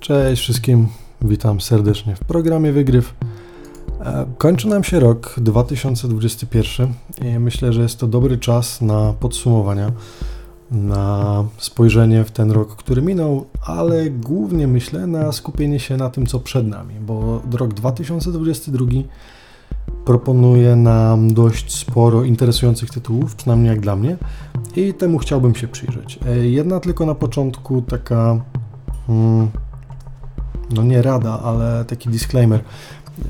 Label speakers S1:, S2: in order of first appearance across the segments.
S1: Cześć wszystkim, witam serdecznie w programie Wygryw. E, kończy nam się rok 2021 i myślę, że jest to dobry czas na podsumowania, na spojrzenie w ten rok, który minął, ale głównie myślę na skupienie się na tym, co przed nami, bo rok 2022 proponuje nam dość sporo interesujących tytułów, przynajmniej jak dla mnie, i temu chciałbym się przyjrzeć. E, jedna tylko na początku taka. Hmm, no nie rada, ale taki disclaimer.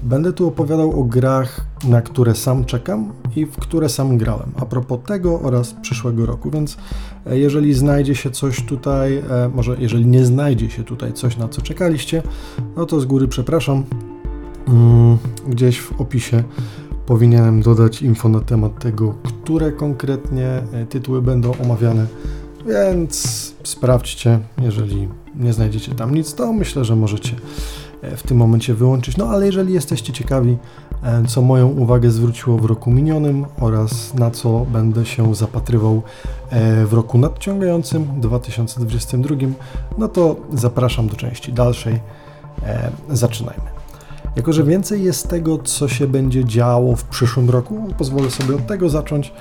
S1: Będę tu opowiadał o grach, na które sam czekam i w które sam grałem, a propos tego oraz przyszłego roku, więc e, jeżeli znajdzie się coś tutaj, e, może jeżeli nie znajdzie się tutaj coś, na co czekaliście, no to z góry przepraszam. Mm, gdzieś w opisie powinienem dodać info na temat tego, które konkretnie e, tytuły będą omawiane, więc sprawdźcie, jeżeli nie znajdziecie tam nic, to myślę, że możecie e, w tym momencie wyłączyć. No ale jeżeli jesteście ciekawi, e, co moją uwagę zwróciło w roku minionym oraz na co będę się zapatrywał w roku nadciągającym 2022, no to zapraszam do części dalszej. Zaczynajmy. Jako, że więcej jest tego, co się będzie działo w przyszłym roku, pozwolę sobie od tego zacząć,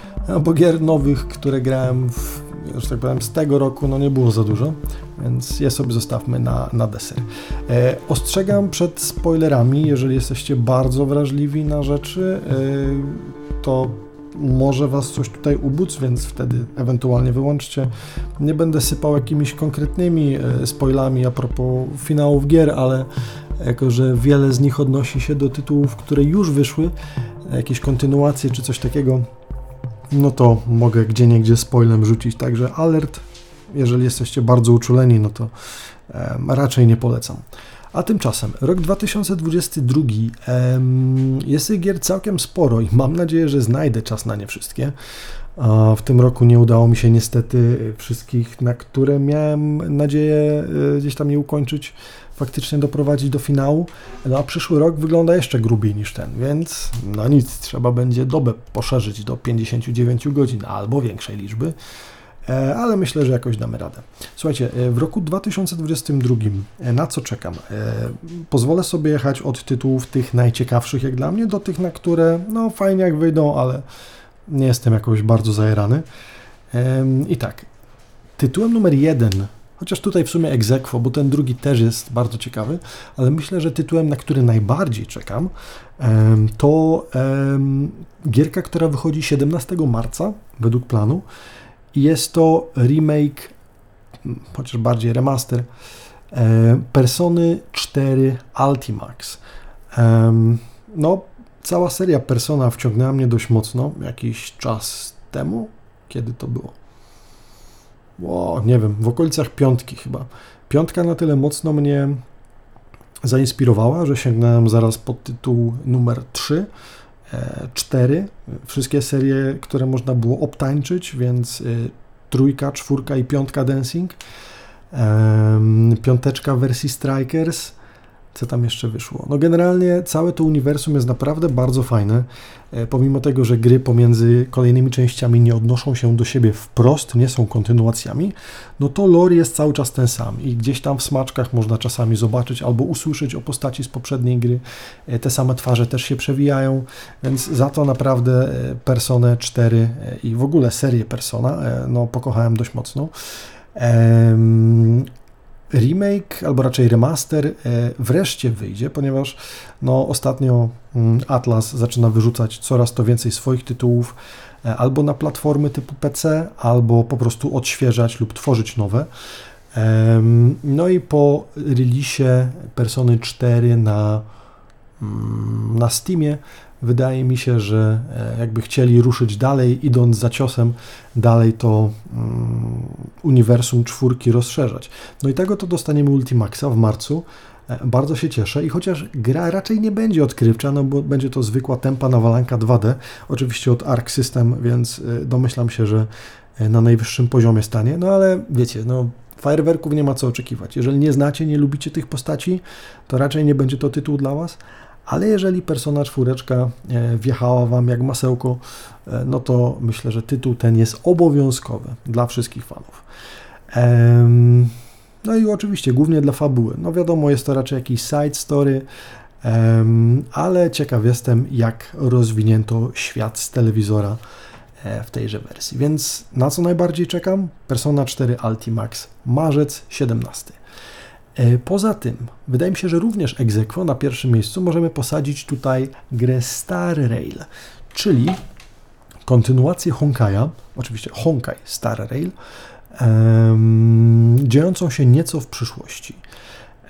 S1: bo gier nowych, które grałem, w, że tak powiem, z tego roku, no nie było za dużo, więc je sobie zostawmy na, na deser. E, ostrzegam przed spoilerami, jeżeli jesteście bardzo wrażliwi na rzeczy, e, to może Was coś tutaj ubóc, więc wtedy ewentualnie wyłączcie. Nie będę sypał jakimiś konkretnymi e, spoilami a propos finałów gier, ale jako że wiele z nich odnosi się do tytułów, które już wyszły, jakieś kontynuacje czy coś takiego, no to mogę gdzie niegdzie spoilem rzucić, także alert, jeżeli jesteście bardzo uczuleni, no to e, raczej nie polecam. A tymczasem rok 2022 em, jest tych gier całkiem sporo i mam nadzieję, że znajdę czas na nie wszystkie. A w tym roku nie udało mi się niestety wszystkich, na które miałem nadzieję e, gdzieś tam je ukończyć, faktycznie doprowadzić do finału. No a przyszły rok wygląda jeszcze grubiej niż ten, więc no nic, trzeba będzie dobę poszerzyć do 59 godzin albo większej liczby. E, ale myślę, że jakoś damy radę. Słuchajcie, e, w roku 2022 e, na co czekam? Pozwolę sobie jechać od tytułów tych najciekawszych jak dla mnie do tych, na które no fajnie jak wyjdą, ale nie jestem jakoś bardzo zajerany. I tak, tytułem numer jeden, chociaż tutaj w sumie egzekwo, bo ten drugi też jest bardzo ciekawy, ale myślę, że tytułem, na który najbardziej czekam, to gierka, która wychodzi 17 marca według planu. Jest to remake, chociaż bardziej remaster, e, Persony 4 Ultimax. No, cała seria Persona wciągnęła mnie dość mocno jakiś czas temu. Kiedy to było? O, nie wiem, w okolicach piątki chyba. Piątka na tyle mocno mnie zainspirowała, że sięgnąłem zaraz pod tytuł numer 3 cztery, wszystkie serie, które można było obtańczyć, więc y, trójka, czwórka i piątka Dancing, piąteczka wersji Strikers, co tam jeszcze wyszło. No generalnie całe to uniwersum jest naprawdę bardzo fajne. E, pomimo tego, że gry pomiędzy kolejnymi częściami nie odnoszą się do siebie wprost, nie są kontynuacjami, no to lore jest cały czas ten sam i gdzieś tam w smaczkach można czasami zobaczyć albo usłyszeć o postaci z poprzedniej gry. E, te same twarze też się przewijają, więc za to naprawdę e, Personę 4 i w ogóle serię Persona no, pokochałem dość mocno remake, albo raczej remaster e, wreszcie wyjdzie, ponieważ no, ostatnio mm, Atlas zaczyna wyrzucać coraz to więcej swoich tytułów e, albo na platformy typu PC, albo po prostu odświeżać lub tworzyć nowe. No i po releasie Persony 4 na, mm, na Steamie wydaje mi się, że e, jakby chcieli ruszyć dalej, idąc za ciosem, dalej to um, uniwersum czwórki rozszerzać. No i tego to dostaniemy Ultimaxa w marcu. E, bardzo się cieszę i chociaż gra raczej nie będzie odkrywcza, no bo będzie to zwykła tempa nawalanka 2D, oczywiście od Arc System, więc e, domyślam się, że na najwyższym poziomie stanie, no ale wiecie, no fajerwerków nie ma co oczekiwać. Jeżeli nie znacie, nie lubicie tych postaci, to raczej nie będzie to tytuł dla Was ale jeżeli Persona 4 e, wjechała Wam jak masełko, e, no to myślę, że tytuł ten jest obowiązkowy dla wszystkich fanów. No i oczywiście głównie dla fabuły. No wiadomo, jest to raczej jakiś side story, ale ciekaw jestem, jak rozwinięto świat z telewizora e, w tejże wersji. Więc na co najbardziej czekam? Persona 4 Ultimax, marzec 17. E, poza tym, wydaje mi się, że również egzekwo na pierwszym miejscu możemy posadzić tutaj grę Star Rail, czyli kontynuację Honkai'a, oczywiście Honkai Star Rail, um, dziejącą się nieco w przyszłości.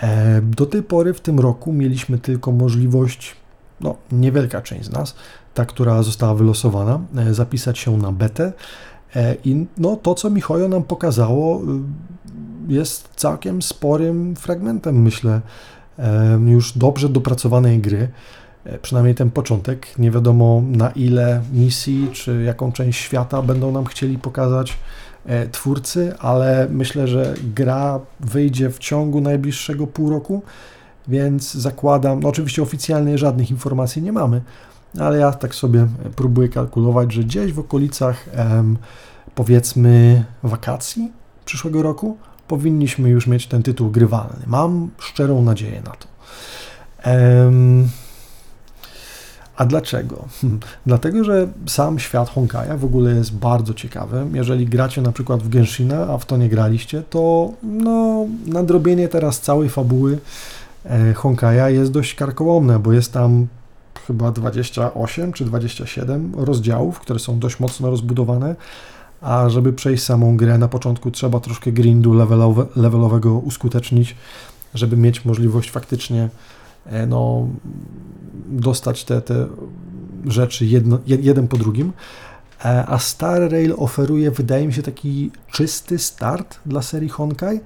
S1: E, do tej pory w tym roku mieliśmy tylko możliwość, no niewielka część z nas, ta, która została wylosowana, e, zapisać się na betę i no, to, co Michojo nam pokazało, jest całkiem sporym fragmentem, myślę, już dobrze dopracowanej gry. Przynajmniej ten początek. Nie wiadomo na ile misji, czy jaką część świata będą nam chcieli pokazać E, twórcy, ale myślę, że gra wyjdzie w ciągu najbliższego pół roku, więc zakładam, no oczywiście oficjalnie żadnych informacji nie mamy, ale ja tak sobie próbuję kalkulować, że gdzieś w okolicach powiedzmy wakacji przyszłego roku powinniśmy już mieć ten tytuł grywalny. Mam szczerą nadzieję na to. A dlaczego? Dlatego, że sam świat Honkaja w ogóle jest bardzo ciekawy. Jeżeli gracie na przykład w Genshina, a w to nie graliście, to no, nadrobienie teraz całej fabuły e, Honkaja jest dość karkołomne, bo jest tam chyba 28 czy 27 rozdziałów, które są dość mocno rozbudowane, a żeby przejść samą grę na początku trzeba troszkę grindu levelowe, levelowego uskutecznić, żeby mieć możliwość faktycznie E, no, dostać te, te rzeczy jedno, jeden po drugim. E, a Star Rail oferuje, wydaje mi się, taki czysty start dla serii Honkai.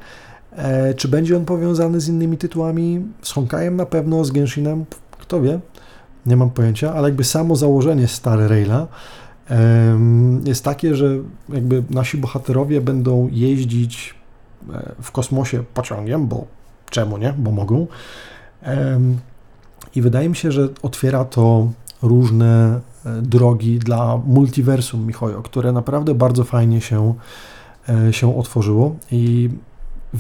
S1: E, czy będzie on powiązany z innymi tytułami? Z Honkaiem na pewno, z Genshinem, kto wie, nie mam pojęcia, ale jakby samo założenie Star Raila jest takie, że jakby nasi bohaterowie będą jeździć w kosmosie pociągiem, bo czemu nie, bo mogą. I wydaje mi się, że otwiera to różne e, drogi dla multiversum Michojo, które naprawdę bardzo fajnie się, e, się otworzyło. I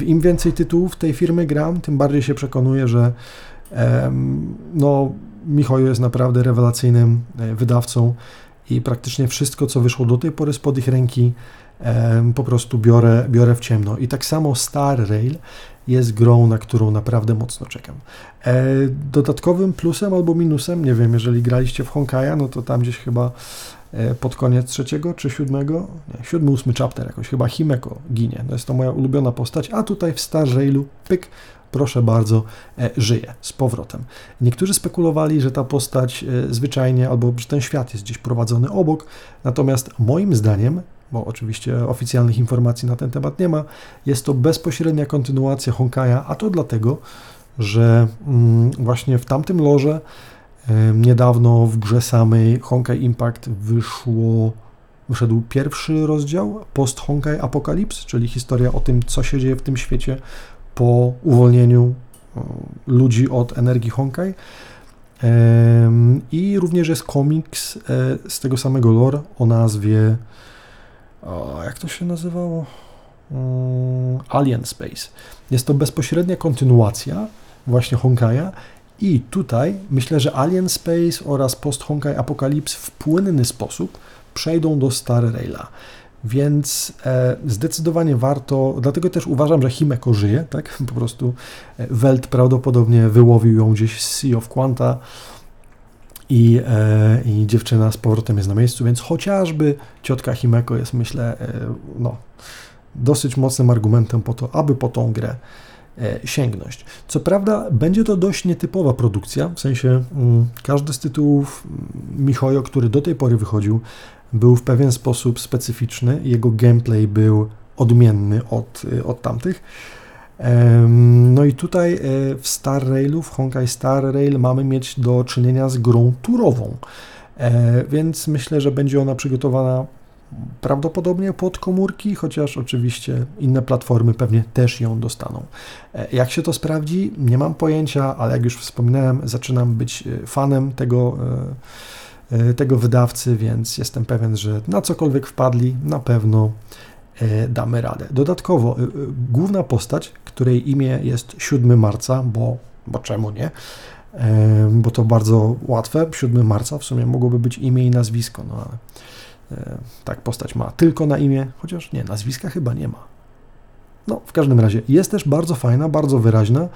S1: im więcej tytułów tej firmy gram, tym bardziej się przekonuję, że no, Michojo jest naprawdę rewelacyjnym e, wydawcą i praktycznie wszystko, co wyszło do tej pory spod ich ręki, po prostu biorę, biorę w ciemno. I tak samo Star Rail jest grą, na którą naprawdę mocno czekam. E, dodatkowym plusem albo minusem, nie wiem, jeżeli graliście w Honkaja, no to tam gdzieś chyba e, pod koniec trzeciego czy siódmego, nie, siódmy, ósmy chapter jakoś, chyba Himeko ginie. No jest to moja ulubiona postać, a tutaj w Star Railu, pyk, proszę bardzo, e, żyje z powrotem. Niektórzy spekulowali, że ta postać zwyczajnie, albo że ten świat jest gdzieś prowadzony obok, natomiast moim zdaniem bo oczywiście oficjalnych informacji na ten temat nie ma. Jest to bezpośrednia kontynuacja Honkaja, a to dlatego, że mm, właśnie w tamtym loże niedawno w grze samej Honkai Impact wyszło, wyszedł pierwszy rozdział post Honkai Apocalypse, czyli historia o tym, co się dzieje w tym świecie po uwolnieniu ludzi od energii Honkai. I również jest komiks e, z tego samego lore o nazwie jak to się nazywało? Um, Alien Space. Jest to bezpośrednia kontynuacja właśnie Honkaja i tutaj myślę, że Alien Space oraz Post Honkai Apocalypse w płynny sposób przejdą do Star Raila. Więc e, zdecydowanie warto, dlatego też uważam, że Himeko żyje, tak? Po prostu e, Welt prawdopodobnie wyłowił ją gdzieś z Sea of Quanta i, e, i dziewczyna z powrotem jest na miejscu, więc chociażby ciotka Himeko jest, myślę, e, no, dosyć mocnym argumentem po to, aby po tą grę e, sięgnąć. Co prawda, będzie to dość nietypowa produkcja, w sensie mm, każdy z tytułów mm, Michojo, który do tej pory wychodził, był w pewien sposób specyficzny, jego gameplay był odmienny od, od tamtych. No i tutaj e, w Star Railu, w Honkai Star Rail mamy mieć do czynienia z grą turową, e, więc myślę, że będzie ona przygotowana prawdopodobnie pod komórki, chociaż oczywiście inne platformy pewnie też ją dostaną. E, jak się to sprawdzi, nie mam pojęcia, ale jak już wspominałem, zaczynam być fanem tego, tego wydawcy, więc jestem pewien, że na cokolwiek wpadli, na pewno damy radę. Dodatkowo główna postać, której imię jest 7 marca, bo, bo czemu nie? Bo to bardzo łatwe. 7 marca w sumie mogłoby być imię i nazwisko, no ale tak postać ma tylko na imię, chociaż nie, nazwiska chyba nie ma. No, w każdym razie jest też bardzo fajna, bardzo wyraźna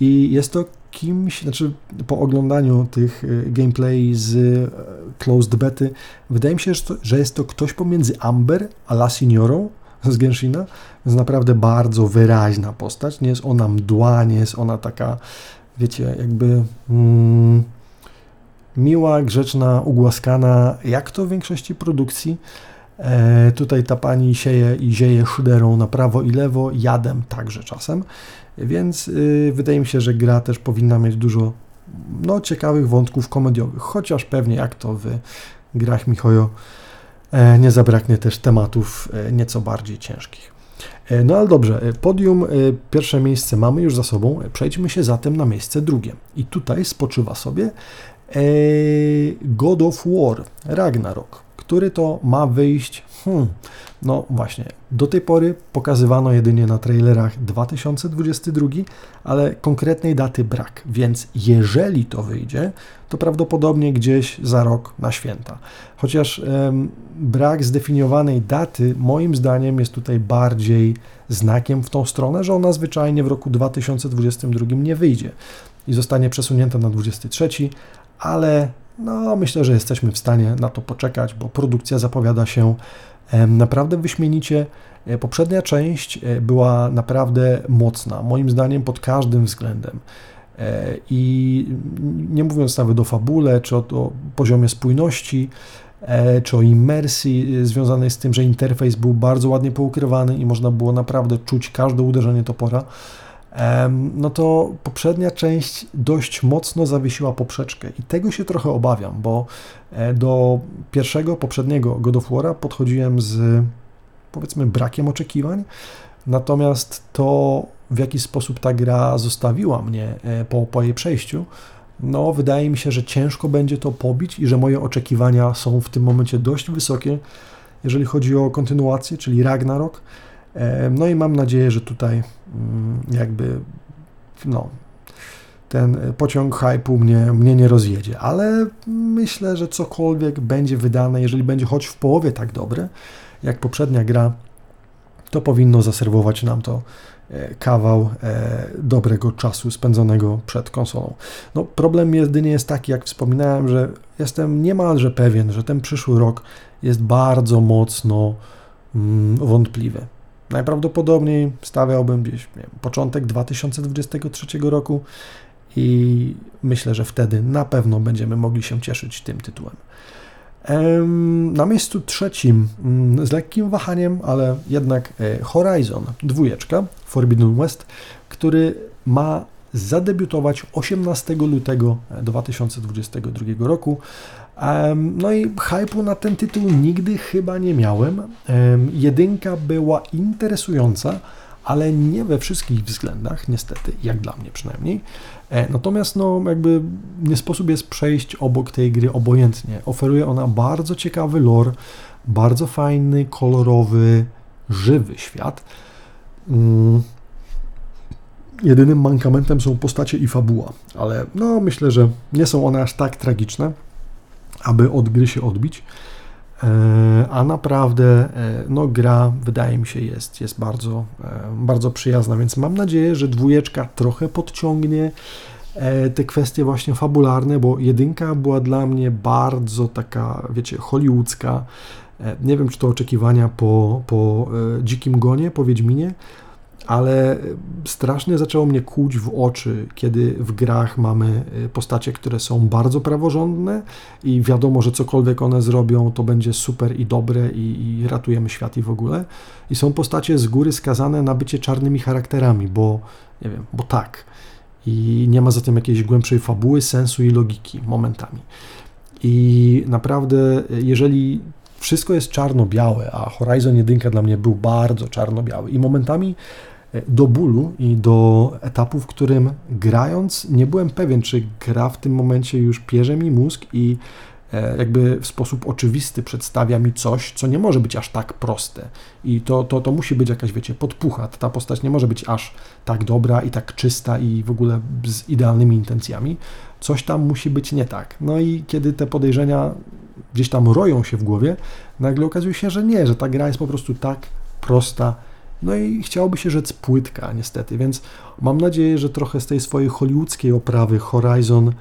S1: i jest to kimś, znaczy po oglądaniu tych y, gameplay z y, closed bety, wydaje mi się, że jest to ktoś pomiędzy Amber a La Signorą z Genshina, więc naprawdę bardzo wyraźna postać, nie jest ona mdła, nie jest ona taka, wiecie, jakby mm, miła, grzeczna, ugłaskana, jak to w większości produkcji, E, tutaj ta pani sieje i zieje szyderą na prawo i lewo, jadem także czasem, więc y, wydaje mi się, że gra też powinna mieć dużo no, ciekawych wątków komediowych, chociaż pewnie jak to w grach Michojo e, nie zabraknie też tematów e, nieco bardziej ciężkich. No ale dobrze, podium, pierwsze miejsce mamy już za sobą, przejdźmy się zatem na miejsce drugie. I tutaj spoczywa sobie God of War, Ragnarok który to ma wyjść. Hmm, no właśnie, do tej pory pokazywano jedynie na trailerach 2022, ale konkretnej daty brak, więc jeżeli to wyjdzie, to prawdopodobnie gdzieś za rok na święta. Chociaż em, brak zdefiniowanej daty, moim zdaniem, jest tutaj bardziej znakiem w tą stronę, że ona zwyczajnie w roku 2022 nie wyjdzie i zostanie przesunięta na 23, ale no, myślę, że jesteśmy w stanie na to poczekać, bo produkcja zapowiada się naprawdę wyśmienicie. E, poprzednia część e, była naprawdę mocna, moim zdaniem pod każdym względem. E, I nie mówiąc nawet o fabule, czy o, poziomie spójności, czy o imersji związanej z tym, że interfejs był bardzo ładnie poukrywany i można było naprawdę czuć każde uderzenie topora, no to poprzednia część dość mocno zawiesiła poprzeczkę i tego się trochę obawiam, bo e, do pierwszego, poprzedniego God of War'a podchodziłem z powiedzmy brakiem oczekiwań, natomiast to w jaki sposób ta gra zostawiła mnie e, po, po jej przejściu, no wydaje mi się, że ciężko będzie to pobić i że moje oczekiwania są w tym momencie dość wysokie, jeżeli chodzi o kontynuację, czyli Ragnarok. No i mam nadzieję, że tutaj mm, jakby no, ten pociąg hype'u mnie, mnie nie rozjedzie, ale myślę, że cokolwiek będzie wydane, jeżeli będzie choć w połowie tak dobre, jak poprzednia gra, to powinno zaserwować nam to e, kawał e, dobrego czasu spędzonego przed konsolą. No, problem jedynie jest taki, jak wspominałem, że jestem niemalże pewien, że ten przyszły rok jest bardzo mocno mm, wątpliwy. Najprawdopodobniej stawiałbym gdzieś wiem, początek 2023 roku i myślę, że wtedy na pewno będziemy mogli się cieszyć tym tytułem. Na miejscu trzecim, mm, z lekkim wahaniem, ale jednak e, Horizon, dwójeczka, Forbidden West, który ma zadebiutować 18 lutego 2022 roku. No i hypu na ten tytuł nigdy chyba nie miałem. Jedynka była interesująca, ale nie we wszystkich względach, niestety, jak dla mnie przynajmniej. E, natomiast no, jakby nie sposób jest przejść obok tej gry obojętnie. Oferuje ona bardzo ciekawy lore, bardzo fajny, kolorowy, żywy świat. Mm. Jedynym mankamentem są postacie i fabuła, ale no myślę, że nie są one aż tak tragiczne aby od gry się odbić. E, a naprawdę e, no, gra wydaje mi się jest, jest bardzo, e, bardzo przyjazna, więc mam nadzieję, że dwójeczka trochę podciągnie te kwestie właśnie fabularne, bo jedynka była dla mnie bardzo taka, wiecie, hollywoodzka. Nie wiem, czy to oczekiwania po, po Dzikim Gonie, po Wiedźminie, ale strasznie zaczęło mnie kłuć w oczy, kiedy w grach mamy y, postacie, które są bardzo praworządne i wiadomo, że cokolwiek one zrobią, to będzie super i dobre i, i ratujemy świat i w ogóle. I są postacie z góry skazane na bycie czarnymi charakterami, bo nie wiem, bo tak. I nie ma za tym jakiejś głębszej fabuły, sensu i logiki momentami. I naprawdę, jeżeli wszystko jest czarno-białe, a Horizon 1 dla mnie był bardzo czarno-biały i momentami do bólu i do etapu, w którym grając nie byłem pewien, czy gra w tym momencie już pierze mi mózg i e, jakby w sposób oczywisty przedstawia mi coś, co nie może być aż tak proste. I to, to, to musi być jakaś, wiecie, podpucha. Ta postać nie może być aż tak dobra i tak czysta i w ogóle z idealnymi intencjami. Coś tam musi być nie tak. No i kiedy te podejrzenia gdzieś tam roją się w głowie, nagle okazuje się, że nie, że ta gra jest po prostu tak prosta, no i chciałoby się rzec płytka, niestety, więc mam nadzieję, że trochę z tej swojej hollywoodzkiej oprawy Horizon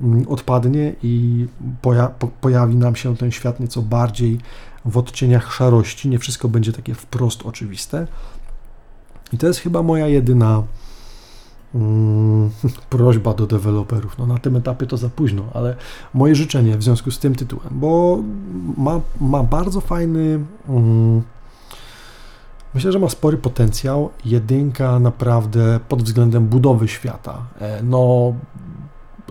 S1: mm, odpadnie i poja po pojawi nam się ten świat nieco bardziej w odcieniach szarości. Nie wszystko będzie takie wprost oczywiste. I to jest chyba moja jedyna mm, prośba do deweloperów. No na tym etapie to za późno, ale moje życzenie w związku z tym tytułem, bo ma, ma bardzo fajny. Mm, Myślę, że ma spory potencjał. Jedynka naprawdę pod względem budowy świata, e, no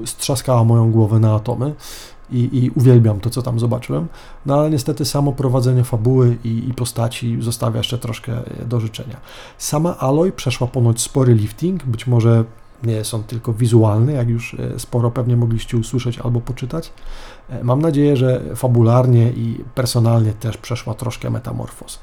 S1: strzaskała moją głowę na atomy i, i uwielbiam to, co tam zobaczyłem. No ale niestety samo prowadzenie fabuły i, i postaci zostawia jeszcze troszkę do życzenia. Sama Aloy przeszła ponoć spory lifting, być może nie jest on tylko wizualny, jak już e, sporo pewnie mogliście usłyszeć albo poczytać. E, mam nadzieję, że fabularnie i personalnie też przeszła troszkę metamorfoz.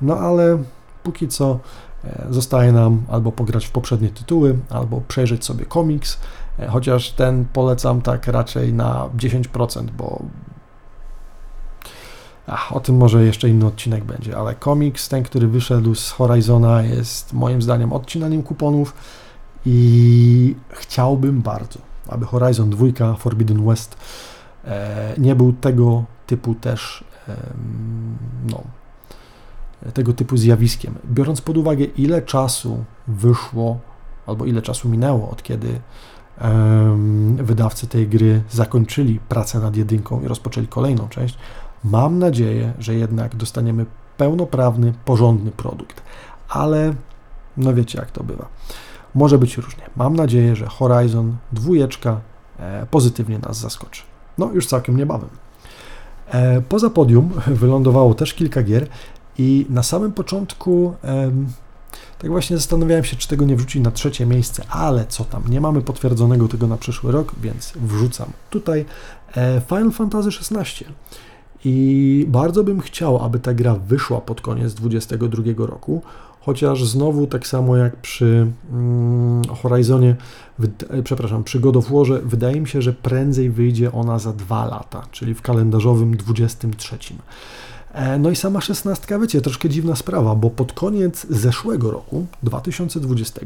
S1: No ale póki co e, zostaje nam albo pograć w poprzednie tytuły, albo przejrzeć sobie komiks, e, chociaż ten polecam tak raczej na 10%, bo Ach, o tym może jeszcze inny odcinek będzie, ale komiks, ten, który wyszedł z Horizona, jest moim zdaniem odcinaniem kuponów i chciałbym bardzo, aby Horizon 2 Forbidden West e, nie był tego typu też no, tego typu zjawiskiem. Biorąc pod uwagę, ile czasu wyszło, albo ile czasu minęło od kiedy um, wydawcy tej gry zakończyli pracę nad jedynką i rozpoczęli kolejną część, mam nadzieję, że jednak dostaniemy pełnoprawny, porządny produkt. Ale no wiecie, jak to bywa. Może być różnie. Mam nadzieję, że Horizon dwójeczka e, pozytywnie nas zaskoczy. No, już całkiem niebawem. E, poza podium wylądowało też kilka gier. I na samym początku tak właśnie zastanawiałem się, czy tego nie wrzucić na trzecie miejsce, ale co tam, nie mamy potwierdzonego tego na przyszły rok, więc wrzucam tutaj e, Final Fantasy XVI. I bardzo bym chciał, aby ta gra wyszła pod koniec 2022 roku, chociaż znowu tak samo jak przy mm, Horizonie, e, przepraszam, przy God of Warze, wydaje mi się, że prędzej wyjdzie ona za dwa lata, czyli w kalendarzowym 23. E, no i sama szesnastka, wiecie, troszkę dziwna sprawa, bo pod koniec zeszłego roku, 2020,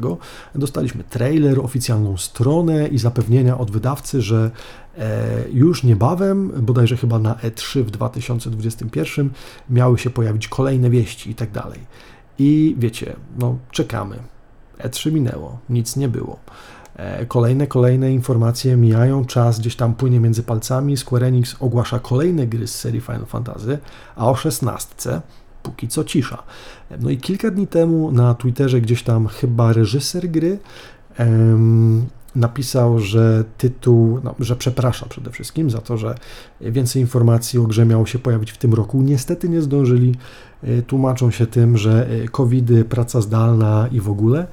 S1: dostaliśmy trailer, oficjalną stronę i zapewnienia od wydawcy, że e, już niebawem, bodajże chyba na E3 w 2021, miały się pojawić kolejne wieści i tak dalej. I wiecie, no czekamy. E3 minęło, nic nie było. E, kolejne, kolejne informacje mijają, czas gdzieś tam płynie między palcami. Square Enix ogłasza kolejne gry z serii Final Fantasy, a o 16 póki co cisza. No i kilka dni temu na Twitterze gdzieś tam chyba reżyser gry em, napisał, że tytuł, no, że przeprasza przede wszystkim za to, że więcej informacji o grze miało się pojawić w tym roku. Niestety nie zdążyli, e, tłumaczą się tym, że e, covidy, praca zdalna i w ogóle.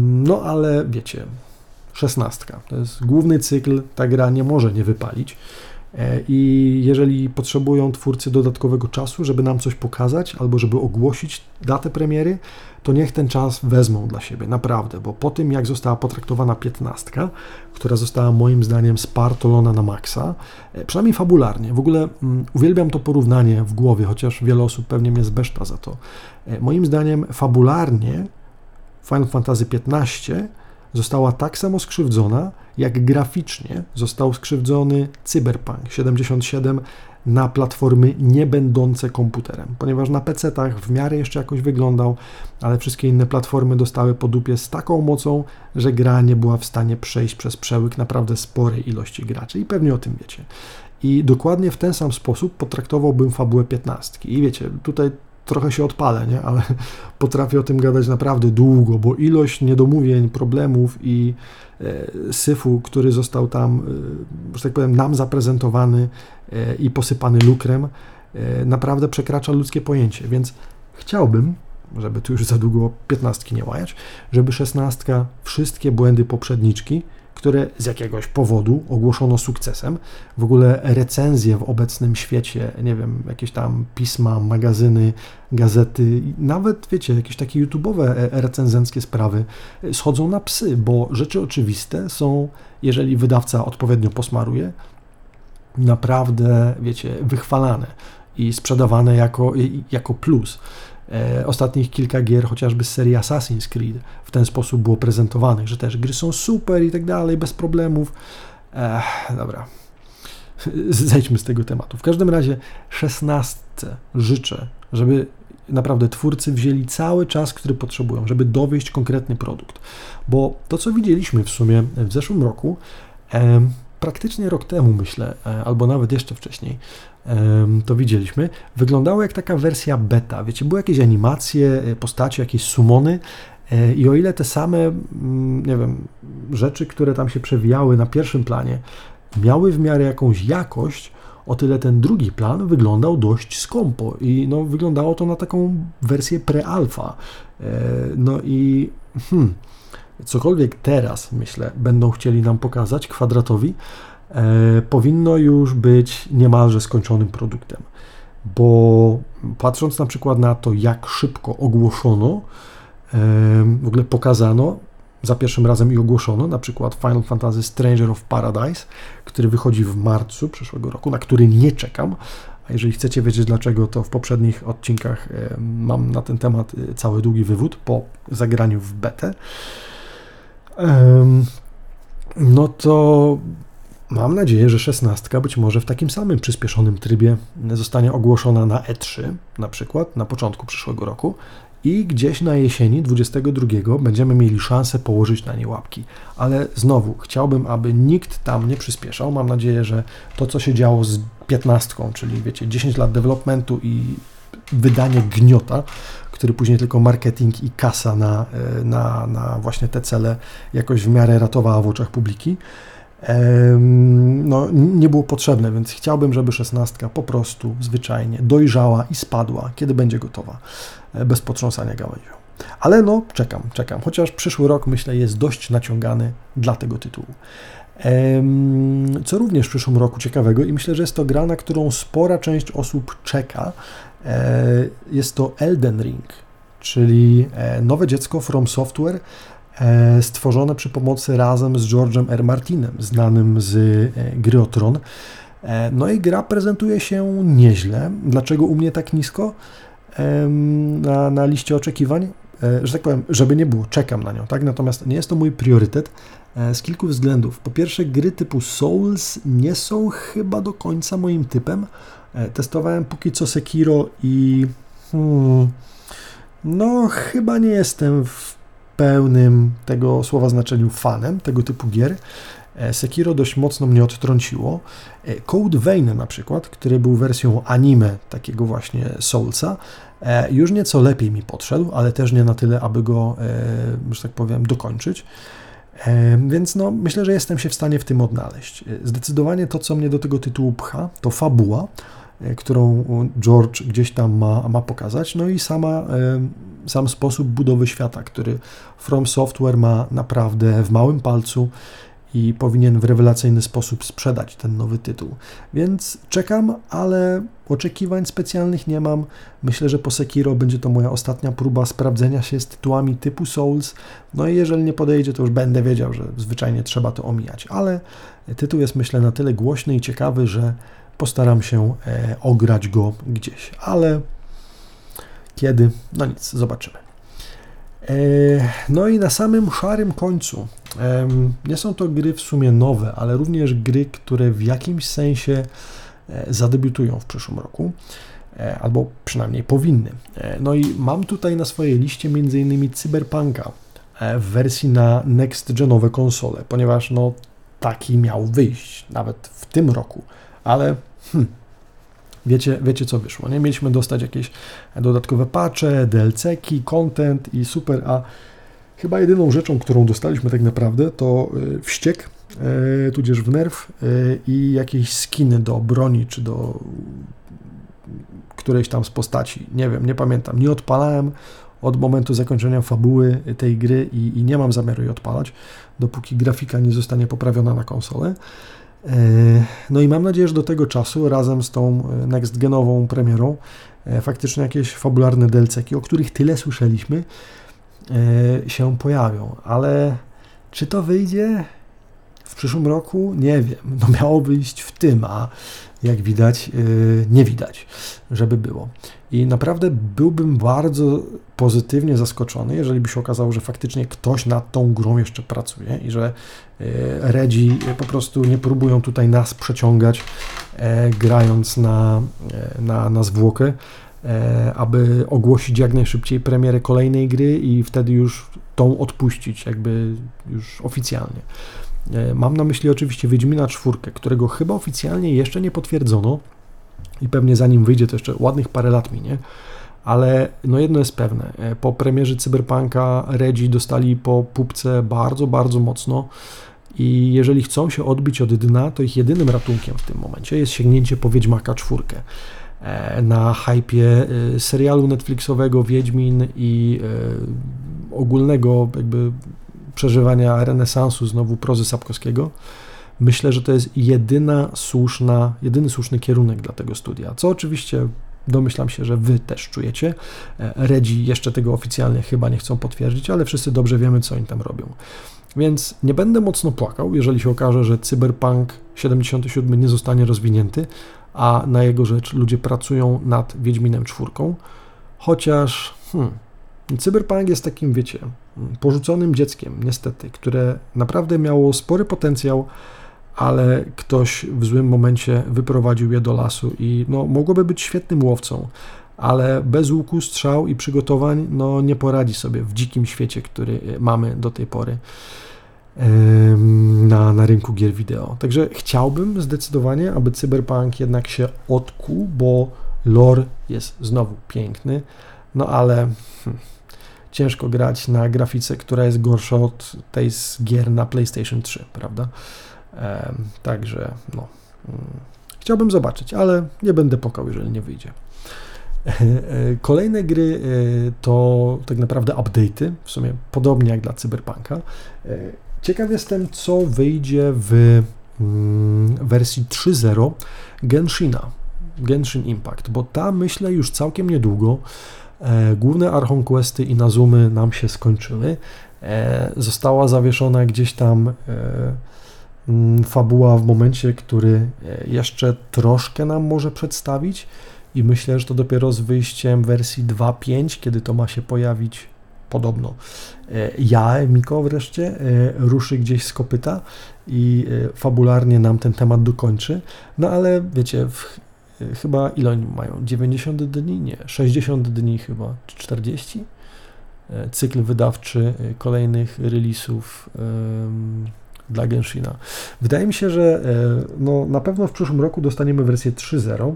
S1: No ale wiecie, szesnastka to jest główny cykl, ta gra nie może nie wypalić. E, I jeżeli potrzebują twórcy dodatkowego czasu, żeby nam coś pokazać albo żeby ogłosić datę premiery, to niech ten czas wezmą dla siebie, naprawdę, bo po tym jak została potraktowana piętnastka, która została moim zdaniem spartolona na maksa, e, przynajmniej fabularnie, w ogóle um, uwielbiam to porównanie w głowie, chociaż wiele osób pewnie mnie zbeszta za to. E, moim zdaniem fabularnie Final Fantasy XV została tak samo skrzywdzona, jak graficznie został skrzywdzony Cyberpunk 77 na platformy nie będące komputerem, ponieważ na PC-tach w miarę jeszcze jakoś wyglądał, ale wszystkie inne platformy dostały po dupie z taką mocą, że gra nie była w stanie przejść przez przełyk naprawdę sporej ilości graczy i pewnie o tym wiecie. I dokładnie w ten sam sposób potraktowałbym fabułę 15. I wiecie, tutaj trochę się odpalę, nie? ale potrafię o tym gadać naprawdę długo, bo ilość niedomówień, problemów i e, syfu, który został tam, e, że tak powiem, nam zaprezentowany e, i posypany lukrem, naprawdę przekracza ludzkie pojęcie, więc chciałbym, żeby tu już za długo piętnastki nie łajać, żeby szesnastka wszystkie błędy poprzedniczki, które z jakiegoś powodu ogłoszono sukcesem. W ogóle recenzje w obecnym świecie, nie wiem, jakieś tam pisma, magazyny, gazety, nawet wiecie, jakieś takie YouTube'owe e, recenzenckie sprawy e, schodzą na psy, bo rzeczy oczywiste są, jeżeli wydawca odpowiednio posmaruje, naprawdę, wiecie, wychwalane i sprzedawane jako, jako plus. E, ostatnich kilka gier, chociażby z serii Assassin's Creed, w ten sposób było prezentowanych, że też gry są super i tak dalej, bez problemów. Ech, dobra, zejdźmy z tego tematu. W każdym razie, szesnastce życzę, żeby naprawdę twórcy wzięli cały czas, który potrzebują, żeby dowieść konkretny produkt. Bo to, co widzieliśmy w sumie w zeszłym roku, praktycznie rok temu, myślę, e, albo nawet jeszcze wcześniej, to widzieliśmy, wyglądało jak taka wersja beta. Wiecie, były jakieś animacje, e, postacie, jakieś sumony, e, i o ile te same, nie wiem, rzeczy, które tam się przewijały na pierwszym planie, miały w miarę jakąś jakość, o tyle ten drugi plan wyglądał dość skąpo i no, wyglądało to na taką wersję pre-alpha. No i hmm, cokolwiek teraz, myślę, będą chcieli nam pokazać kwadratowi, e, powinno już być niemalże skończonym produktem. Bo patrząc na przykład na to, jak szybko ogłoszono, e, w ogóle pokazano, za pierwszym razem i ogłoszono, na przykład Final Fantasy Stranger of Paradise, który wychodzi w marcu przyszłego roku, na który nie czekam. A jeżeli chcecie wiedzieć dlaczego, to w poprzednich odcinkach e, mam na ten temat e, cały długi wywód po zagraniu w betę no to mam nadzieję, że szesnastka być może w takim samym przyspieszonym trybie zostanie ogłoszona na E3, na przykład na początku przyszłego roku i gdzieś na jesieni 22 będziemy mieli szansę położyć na nie łapki. Ale znowu, chciałbym, aby nikt tam nie przyspieszał. Mam nadzieję, że to, co się działo z 15, czyli wiecie, 10 lat developmentu i wydanie gniota, który później tylko marketing i kasa na, e, na, na właśnie te cele jakoś w miarę ratowała w oczach publiki. No, nie było potrzebne, więc chciałbym, żeby szesnastka po prostu zwyczajnie dojrzała i spadła, kiedy będzie gotowa, e, bez potrząsania gałęzią. Ale no, czekam, czekam, chociaż przyszły rok myślę jest dość naciągany dla tego tytułu. Co również w przyszłym roku ciekawego i myślę, że jest to gra, na którą spora część osób czeka, jest to Elden Ring, czyli e, nowe dziecko From Software e, stworzone przy pomocy razem z George'em R. Martinem, znanym z gry o Tron. No i gra prezentuje się nieźle. Dlaczego u mnie tak nisko na, na liście oczekiwań? Że tak powiem, żeby nie było, czekam na nią, tak? Natomiast nie jest to mój priorytet z kilku względów. Po pierwsze, gry typu Souls nie są chyba do końca moim typem. E, testowałem póki co Sekiro i hmm, no chyba nie jestem w pełnym tego słowa znaczeniu fanem tego typu gier. E, Sekiro dość mocno mnie odtrąciło. E, Code Vein na przykład, który był wersją anime takiego właśnie Soulsa, już nieco lepiej mi podszedł, ale też nie na tyle, aby go, że tak powiem, dokończyć. Więc no, myślę, że jestem się w stanie w tym odnaleźć. Zdecydowanie to, co mnie do tego tytułu pcha, to fabuła, którą George gdzieś tam ma, ma pokazać, no i sama, e, sam sposób budowy świata, który From Software ma naprawdę w małym palcu i powinien w rewelacyjny sposób sprzedać ten nowy tytuł. Więc czekam, ale oczekiwań specjalnych nie mam. Myślę, że po Sekiro będzie to moja ostatnia próba sprawdzenia się z tytułami typu Souls. No i jeżeli nie podejdzie, to już będę wiedział, że zwyczajnie trzeba to omijać. Ale tytuł jest myślę na tyle głośny i ciekawy, że postaram się e, ograć go gdzieś, ale kiedy? No nic, zobaczymy. E, no i na samym szarym końcu, nie są to gry w sumie nowe, ale również gry, które w jakimś sensie e, zadebiutują w przyszłym roku, albo przynajmniej powinny. No i mam tutaj na swojej liście m.in. Cyberpunka w wersji na next-genowe konsole, ponieważ no taki miał wyjść nawet w tym roku ale hmm, wiecie, wiecie co wyszło, nie? Mieliśmy dostać jakieś dodatkowe patche, DLC-ki, content i super, a chyba jedyną rzeczą, którą dostaliśmy tak naprawdę to y, wściek, y, tudzież w nerw y, i jakieś skiny do broni, czy do którejś tam z postaci. Nie wiem, nie pamiętam. Nie odpalałem od momentu zakończenia fabuły tej gry i, i nie mam zamiaru jej odpalać, dopóki grafika nie zostanie poprawiona na konsolę. E, no i mam nadzieję, że do tego czasu razem z tą e, next genową premierą e, faktycznie jakieś fabularne DLC, o których tyle słyszeliśmy, się pojawią, ale czy to wyjdzie w przyszłym roku? Nie wiem. No miało wyjść w tym, a jak widać, nie widać, żeby było. I naprawdę byłbym bardzo pozytywnie zaskoczony, jeżeli by się okazało, że faktycznie ktoś nad tą grą jeszcze pracuje i że e, Redzi po prostu nie próbują tutaj nas przeciągać, e, grając na, e, na, na zwłokę, aby ogłosić jak najszybciej premierę kolejnej gry i wtedy już tą odpuścić, jakby już oficjalnie. Mam na myśli oczywiście Wiedźmina czwórkę, którego chyba oficjalnie jeszcze nie potwierdzono, i pewnie zanim wyjdzie to jeszcze ładnych parę lat minie, ale no jedno jest pewne, e, po premierze Cyberpunka Redzi dostali po pupce bardzo, bardzo mocno. I jeżeli chcą się odbić od dna, to ich jedynym ratunkiem w tym momencie jest sięgnięcie po Wiedźmaka czwórkę. E, na hypie e, serialu Netflixowego Wiedźmin i ogólnego jakby przeżywania renesansu znowu prozy Sapkowskiego, Myślę, że to jest jedyna słuszna, jedyny słuszny kierunek dla tego studia, co oczywiście domyślam się, że wy też czujecie. E, Redzi jeszcze tego oficjalnie chyba nie chcą potwierdzić, ale wszyscy dobrze wiemy, co oni tam robią. Więc nie będę mocno płakał, jeżeli się okaże, że Cyberpunk 77 nie zostanie rozwinięty, a na jego rzecz ludzie pracują nad Wiedźminem czwórką. Chociaż hmm, Cyberpunk jest takim, wiecie, porzuconym dzieckiem, niestety, które naprawdę miało spory potencjał, ale ktoś w złym momencie wyprowadził je do lasu i no, mogłoby być świetnym łowcą, ale bez łuku, strzał i przygotowań no, nie poradzi sobie w dzikim świecie, który mamy do tej pory na, na rynku gier wideo. Także chciałbym zdecydowanie, aby Cyberpunk jednak się odkuł, bo lore jest znowu piękny, no ale hmm, ciężko grać na grafice, która jest gorsza od tej z gier na PlayStation 3, prawda? Także no, mm, chciałbym zobaczyć, ale nie będę pokał, jeżeli nie wyjdzie. Kolejne gry e, to tak naprawdę update'y, w sumie podobnie jak dla Cyberpunka. E, ciekaw jestem, co wyjdzie w mm, wersji 3.0 Genshina, Genshin Impact, bo ta myślę już całkiem niedługo. E, główne Archon Questy i Nazumy nam się skończyły. Została zawieszona gdzieś tam fabuła w momencie, który e, jeszcze troszkę nam może przedstawić i myślę, że to dopiero z wyjściem wersji 2.5, kiedy to ma się pojawić podobno. E, ja, Miko wreszcie, e, ruszy gdzieś z kopyta i fabularnie nam ten temat dokończy. No ale wiecie, w, chyba ile oni mają? 90 dni? Nie, 60 dni chyba, czy 40? Cykl wydawczy kolejnych releasów dla Genshina. Wydaje mi się, że e, no, na pewno w przyszłym roku dostaniemy wersję 3.0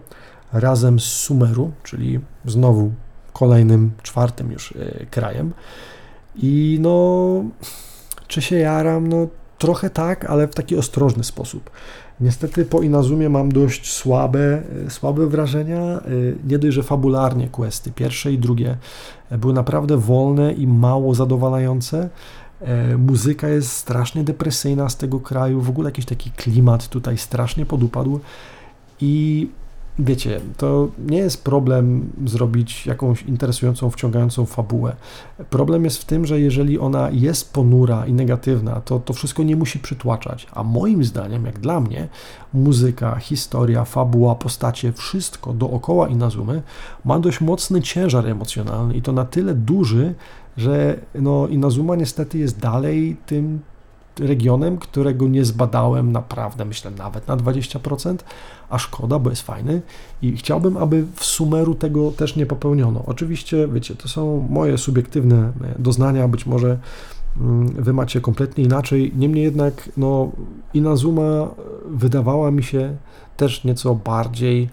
S1: razem z Sumeru, czyli znowu kolejnym, czwartym już e, krajem. I no, czy się jaram? No, trochę tak, ale w taki ostrożny sposób. Niestety po Inazumie mam dość słabe, e, słabe wrażenia. Nie dość, że fabularnie questy, pierwsze i drugie, były naprawdę wolne i mało zadowalające. E, muzyka jest strasznie depresyjna z tego kraju, w ogóle jakiś taki klimat tutaj strasznie podupadł i wiecie, to nie jest problem zrobić jakąś interesującą, wciągającą fabułę. Problem jest w tym, że jeżeli ona jest ponura i negatywna, to to wszystko nie musi przytłaczać. A moim zdaniem, jak dla mnie, muzyka, historia, fabuła, postacie, wszystko dookoła Inazumy ma dość mocny ciężar emocjonalny i to na tyle duży, że no, Inazuma niestety jest dalej tym regionem, którego nie zbadałem naprawdę, myślę nawet na 20%, a szkoda, bo jest fajny i chciałbym, aby w sumeru tego też nie popełniono. Oczywiście, wiecie, to są moje subiektywne e, doznania, być może mm, wy macie kompletnie inaczej, niemniej jednak no, Inazuma wydawała mi się też nieco bardziej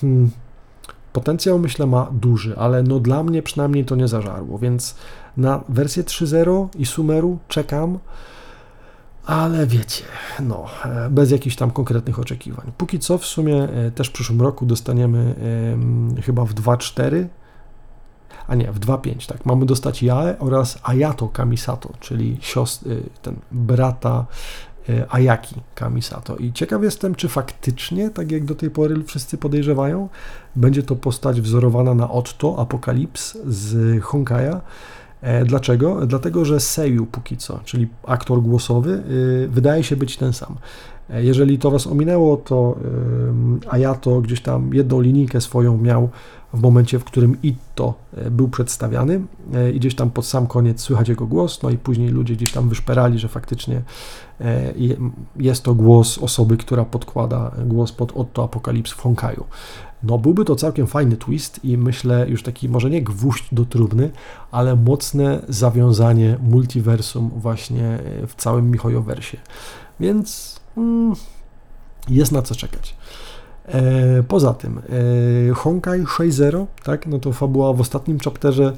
S1: hmm, Potencjał myślę ma duży, ale no dla mnie przynajmniej to nie zażarło, więc na wersję 3.0 i Sumeru czekam, ale wiecie, no, e, bez jakichś tam konkretnych oczekiwań. Póki co w sumie e, też w przyszłym roku dostaniemy chyba w 2.4 a nie, w 2.5, tak, mamy dostać Jae oraz Ayato Kamisato, czyli siostry, ten brata Ayaki Kamisato. I ciekaw jestem, czy faktycznie, tak jak do tej pory wszyscy podejrzewają, będzie to postać wzorowana na Otto, Apokalips z Honkaja, E, dlaczego? Dlatego, że Seiyu póki co, czyli aktor głosowy, y, wydaje się być ten sam. E, jeżeli to Was ominęło, to Ayato gdzieś tam jedną linijkę swoją miał w momencie, w którym Itto e, był przedstawiany i gdzieś tam pod sam koniec słychać jego głos, no i później ludzie gdzieś tam wyszperali, że faktycznie jest to głos osoby, która podkłada głos pod Otto Apokalips w Honkaju. No byłby to całkiem fajny twist i myślę już taki może nie gwóźdź do trumny, ale mocne zawiązanie multiversum właśnie w całym Michojowersie. Więc mm, jest na co czekać. E, poza tym e, Honkai 6.0, tak, no to fabuła w ostatnim chapterze,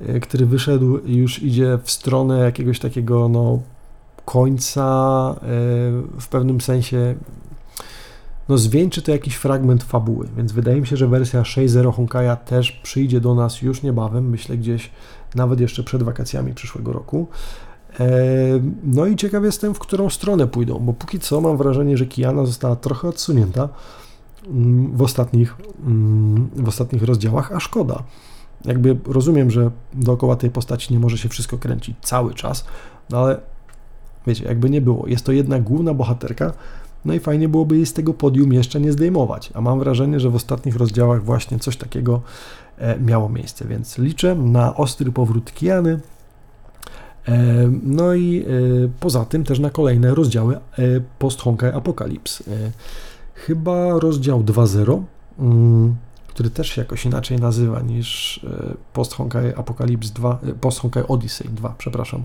S1: e, który wyszedł już idzie w stronę jakiegoś takiego no końca w pewnym sensie no zwieńczy to jakiś fragment fabuły, więc wydaje mi się, że wersja 6.0 Honkaja też przyjdzie do nas już niebawem, myślę gdzieś nawet jeszcze przed wakacjami przyszłego roku. E, no i ciekaw jestem, w którą stronę pójdą, bo póki co mam wrażenie, że Kiana została trochę odsunięta mm, w ostatnich, mm, w ostatnich rozdziałach, a szkoda. Jakby rozumiem, że dookoła tej postaci nie może się wszystko kręcić cały czas, no ale wiecie, jakby nie było. Jest to jednak główna bohaterka, no i fajnie byłoby jej z tego podium jeszcze nie zdejmować. A mam wrażenie, że w ostatnich rozdziałach właśnie coś takiego e, miało miejsce, więc liczę na ostry powrót Kiany. E, no i e, poza tym też na kolejne rozdziały post Honkai Apokalips. Chyba rozdział 2.0, mm, który też się jakoś inaczej nazywa niż post Honkai Apokalips 2, post Honkai Odyssey 2, przepraszam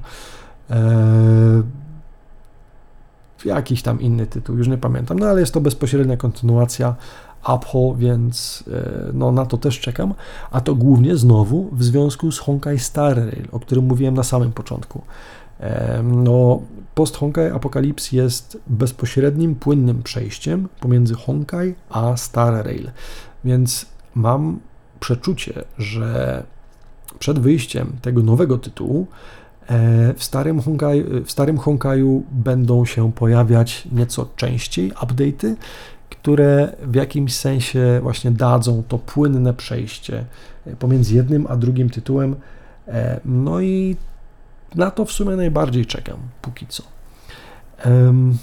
S1: jakiś tam inny tytuł, już nie pamiętam, no ale jest to bezpośrednia kontynuacja Upho, więc e, no, na to też czekam, a to głównie znowu w związku z Honkai Star Rail, o którym mówiłem na samym początku. No, post Honkai Apocalypse jest bezpośrednim, płynnym przejściem pomiędzy Honkai a Star Rail, więc mam przeczucie, że przed wyjściem tego nowego tytułu E, w starym, Honkai, w starym Honkaju będą się pojawiać nieco częściej update'y, które w jakimś sensie właśnie dadzą to płynne przejście e, pomiędzy jednym a drugim tytułem. E, no i na to w sumie najbardziej czekam, póki co. Um,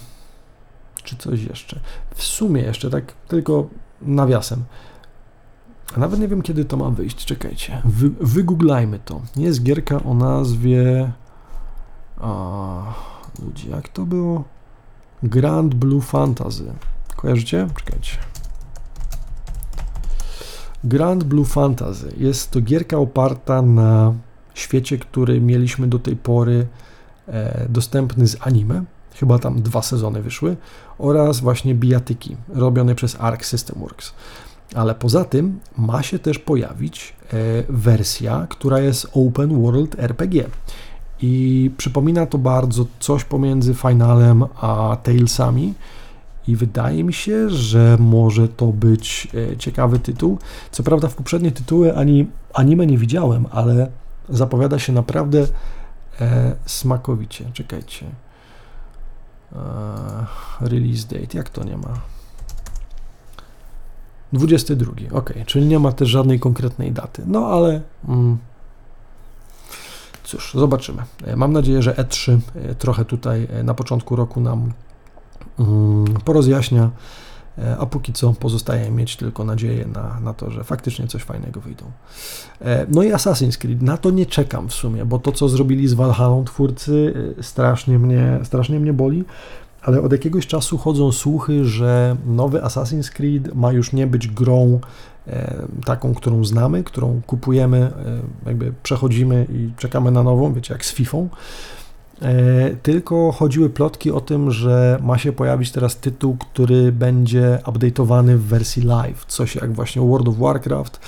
S1: czy coś jeszcze? W sumie jeszcze tak tylko nawiasem. Nawet nie wiem, kiedy to ma wyjść. Czekajcie. Wy, wygooglajmy to. Jest gierka o nazwie. A, ludzie, jak to było? Grand Blue Fantasy. Kojarzycie? Czekajcie. Grand Blue Fantasy. Jest to gierka oparta na świecie, który mieliśmy do tej pory e, dostępny z anime. Chyba tam dwa sezony wyszły. Oraz właśnie bijatyki robione przez Arc System Works. Ale poza tym ma się też pojawić e, wersja, która jest Open World RPG. I przypomina to bardzo coś pomiędzy Finalem a Talesami. I wydaje mi się, że może to być e, ciekawy tytuł. Co prawda, w poprzednie tytuły ani anime nie widziałem, ale zapowiada się naprawdę e, smakowicie. Czekajcie. E, release date, jak to nie ma? 22, ok, czyli nie ma też żadnej konkretnej daty. No ale mm, cóż, zobaczymy. E, mam nadzieję, że E3 e, trochę tutaj na początku roku nam porozjaśnia, a póki co pozostaje mieć tylko nadzieję na, na to, że faktycznie coś fajnego wyjdą. No i Assassin's Creed, na to nie czekam w sumie, bo to co zrobili z Valhalla twórcy strasznie mnie, strasznie mnie boli ale od jakiegoś czasu chodzą słuchy, że nowy Assassin's Creed ma już nie być grą e, taką, którą znamy, którą kupujemy, e, jakby przechodzimy i czekamy na nową, wiecie, jak z FIFA. E, tylko chodziły plotki o tym, że ma się pojawić teraz tytuł, który będzie update'owany w wersji live, coś jak właśnie World of Warcraft,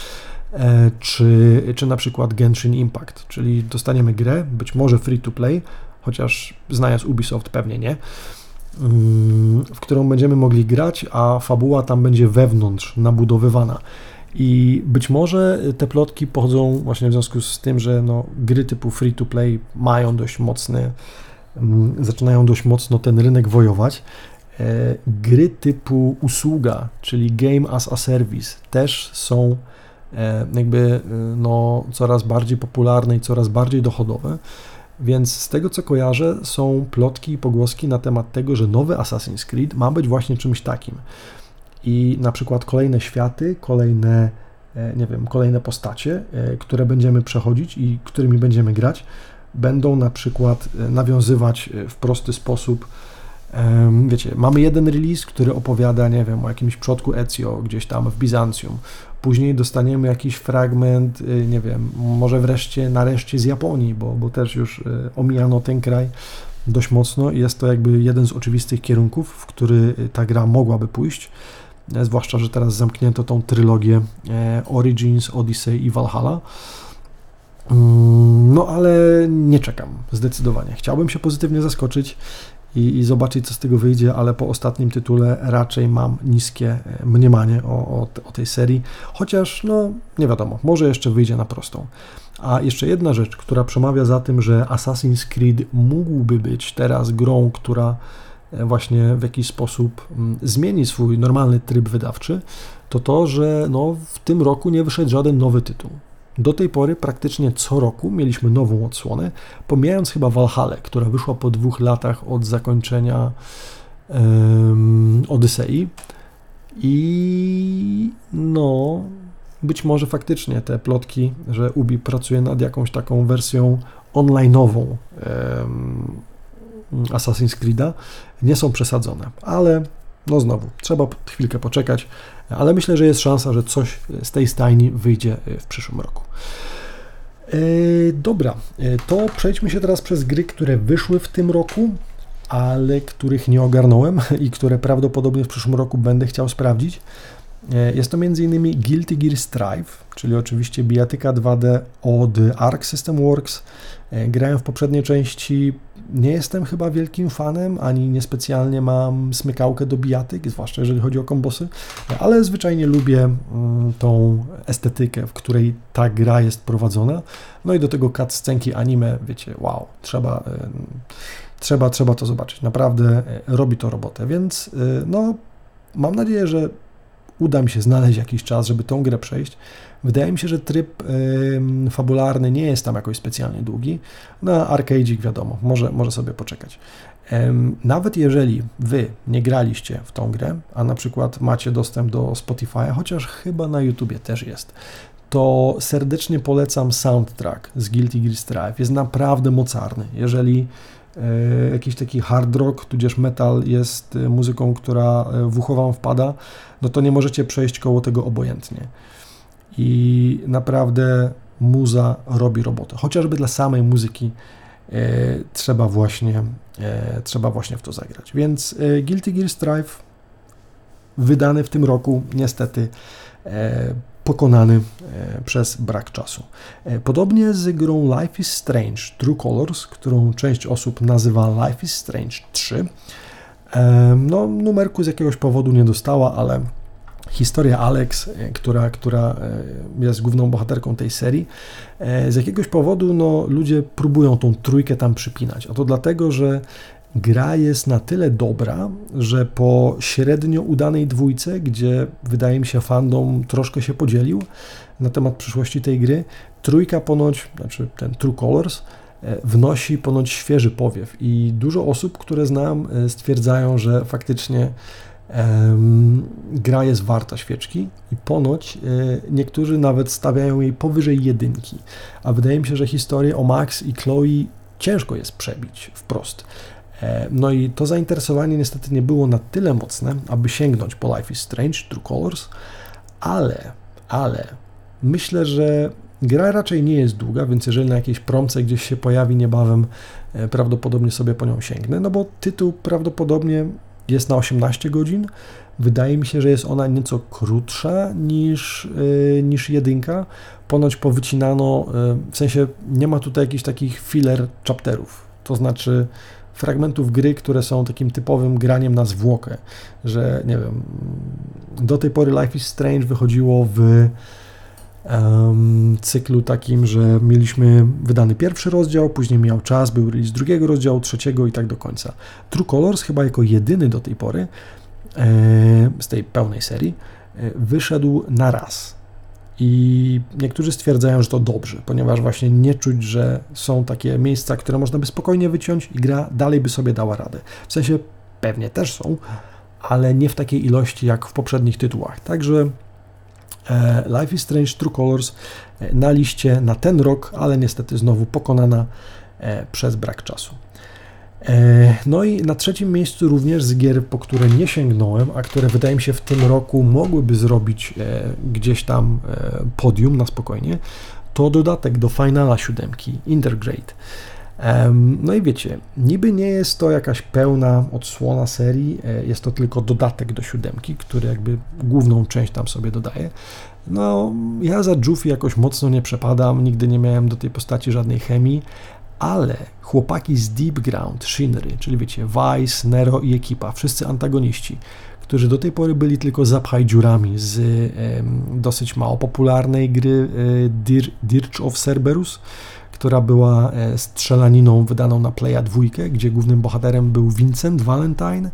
S1: czy, czy na przykład Genshin Impact, czyli dostaniemy grę, być może free to play, chociaż znając Ubisoft pewnie nie, w którą będziemy mogli grać, a fabuła tam będzie wewnątrz nabudowywana. I być może te plotki pochodzą właśnie w związku z tym, że no, gry typu free to play mają dość mocny, mm, zaczynają dość mocno ten rynek wojować. E, gry typu usługa, czyli game as a service, też są e, jakby e, no, coraz bardziej popularne i coraz bardziej dochodowe. Więc z tego co kojarzę, są plotki i pogłoski na temat tego, że nowy Assassin's Creed ma być właśnie czymś takim. I na przykład kolejne światy, kolejne, nie wiem, kolejne postacie, które będziemy przechodzić i którymi będziemy grać, będą na przykład nawiązywać w prosty sposób Wiecie, mamy jeden release, który opowiada, nie wiem, o jakimś przodku Ezio gdzieś tam w Bizancjum. Później dostaniemy jakiś fragment, nie wiem, może wreszcie, nareszcie z Japonii, bo, bo też już omijano ten kraj dość mocno i jest to jakby jeden z oczywistych kierunków, w który ta gra mogłaby pójść. E, zwłaszcza, że teraz zamknięto tą trylogię e, Origins, Odyssey i Valhalla. Mm, no ale nie czekam, zdecydowanie. Chciałbym się pozytywnie zaskoczyć i, i zobaczyć, co z tego wyjdzie, ale po ostatnim tytule raczej mam niskie e, mniemanie o, o, o tej serii, chociaż no nie wiadomo, może jeszcze wyjdzie na prostą. A jeszcze jedna rzecz, która przemawia za tym, że Assassin's Creed mógłby być teraz grą, która właśnie w jakiś sposób mm, zmieni swój normalny tryb wydawczy, to to, że no, w tym roku nie wyszedł żaden nowy tytuł. Do tej pory praktycznie co roku mieliśmy nową odsłonę, pomijając chyba Valhalla, która wyszła po dwóch latach od zakończenia um. I no, być może faktycznie te plotki, że Ubi pracuje nad jakąś taką wersją online'ową um, Assassin's Creed'a, nie są przesadzone, ale no znowu, trzeba chwilkę poczekać, ale myślę, że jest szansa, że coś z tej stajni wyjdzie w przyszłym roku. E, dobra, e, to przejdźmy się teraz przez gry, które wyszły w tym roku, ale których nie ogarnąłem i które prawdopodobnie w przyszłym roku będę chciał sprawdzić. E, jest to m.in. Guilty Gear Strive, czyli oczywiście bijatyka 2D od Arc System Works. E, grałem w poprzedniej części, nie jestem chyba wielkim fanem, ani niespecjalnie mam smykałkę do bijatyk, zwłaszcza jeżeli chodzi o kombosy, ale zwyczajnie lubię mm, tą estetykę, w której ta gra jest prowadzona. No i do tego cutscenki anime, wiecie, wow, trzeba, e, trzeba, trzeba to zobaczyć. Naprawdę robi to robotę, więc no, mam nadzieję, że uda mi się znaleźć jakiś czas, żeby tą grę przejść. Wydaje mi się, że tryb y, fabularny nie jest tam jakoś specjalnie długi. Na arcade'ik wiadomo, może, może sobie poczekać. Nawet jeżeli Wy nie graliście w tą grę, a na przykład macie dostęp do Spotify'a, chociaż chyba na YouTubie też jest, to serdecznie polecam soundtrack z Guilty Gear Strive. Jest naprawdę mocarny. Jeżeli e, jakiś taki hard rock, tudzież metal jest e, muzyką, która e, w ucho Wam wpada, no to nie możecie przejść koło tego obojętnie. I naprawdę muza robi robotę. Chociażby dla samej muzyki e, trzeba, właśnie, e, trzeba właśnie w to zagrać. Więc e, Guilty Gear Strive wydany w tym roku niestety e, pokonany e, przez brak czasu. E, podobnie z grą Life is Strange True Colors, którą część osób nazywa Life is Strange 3. No, numerku z jakiegoś powodu nie dostała, ale historia Alex, e, która, która e, jest główną bohaterką tej serii, e, z jakiegoś powodu no, ludzie próbują tą trójkę tam przypinać. A to dlatego, że gra jest na tyle dobra, że po średnio udanej dwójce, gdzie wydaje mi się fandom troszkę się podzielił na temat przyszłości tej gry, trójka ponoć, znaczy ten True Colors, wnosi ponoć świeży powiew i dużo osób, które znam, stwierdzają, że faktycznie gra jest warta świeczki i ponoć e, niektórzy nawet stawiają jej powyżej jedynki. A wydaje mi się, że historię o Max i Chloe ciężko jest przebić wprost. E, no i to zainteresowanie niestety nie było na tyle mocne, aby sięgnąć po Life is Strange, True Colors, ale, ale myślę, że gra raczej nie jest długa, więc jeżeli na jakiejś promce gdzieś się pojawi niebawem, e, prawdopodobnie sobie po nią sięgnę, no bo tytuł prawdopodobnie jest na 18 godzin. Wydaje mi się, że jest ona nieco krótsza niż, yy, niż jedynka. Ponoć powycinano, yy, w sensie nie ma tutaj jakichś takich filler chapterów, to znaczy fragmentów gry, które są takim typowym graniem na zwłokę, że nie wiem, Do tej pory Life is Strange wychodziło w cyklu takim, że mieliśmy wydany pierwszy rozdział, później miał czas, był release drugiego rozdziału, trzeciego i tak do końca. True Colors chyba jako jedyny do tej pory e, z tej pełnej serii e, wyszedł na raz. I niektórzy stwierdzają, że to dobrze, ponieważ właśnie nie czuć, że są takie miejsca, które można by spokojnie wyciąć i gra dalej by sobie dała radę. W sensie pewnie też są, ale nie w takiej ilości jak w poprzednich tytułach. Także Life is Strange True Colors e, na liście na ten rok, ale niestety znowu pokonana e, przez brak czasu. No i na trzecim miejscu również z gier, po które nie sięgnąłem, a które wydaje mi się w tym roku mogłyby zrobić gdzieś tam podium na spokojnie, to dodatek do Finala 7, Intergrade. No i wiecie, niby nie jest to jakaś pełna odsłona serii, e, jest to tylko dodatek do siódemki, który jakby główną część tam sobie dodaje. No, ja za Juffy jakoś mocno nie przepadam, nigdy nie miałem do tej postaci żadnej chemii, ale chłopaki z Deep Ground, Shinry, czyli wiecie, Vice, Nero i ekipa, wszyscy antagoniści, którzy do tej pory byli tylko zapchaj dziurami z dosyć mało popularnej gry e, Dirge of Cerberus, która była e, strzelaniną wydaną na Playa 2, gdzie głównym bohaterem był Vincent Valentine,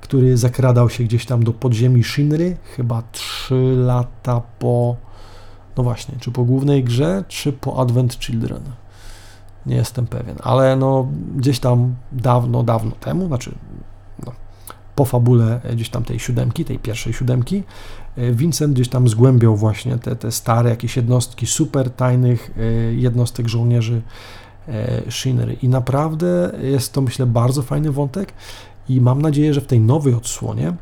S1: który zakradał się gdzieś tam do podziemi Shinry, chyba 3 lata po, no właśnie, czy po głównej grze, czy po Advent Children. Nie jestem pewien, ale no gdzieś tam dawno, dawno temu, znaczy no, po fabule gdzieś tam tej siódemki, tej pierwszej siódemki, E, Vincent gdzieś tam zgłębiał właśnie te, te stare jakieś jednostki super tajnych e, jednostek żołnierzy e, Shinry. I naprawdę jest to, myślę, bardzo fajny wątek i mam nadzieję, że w tej nowej odsłonie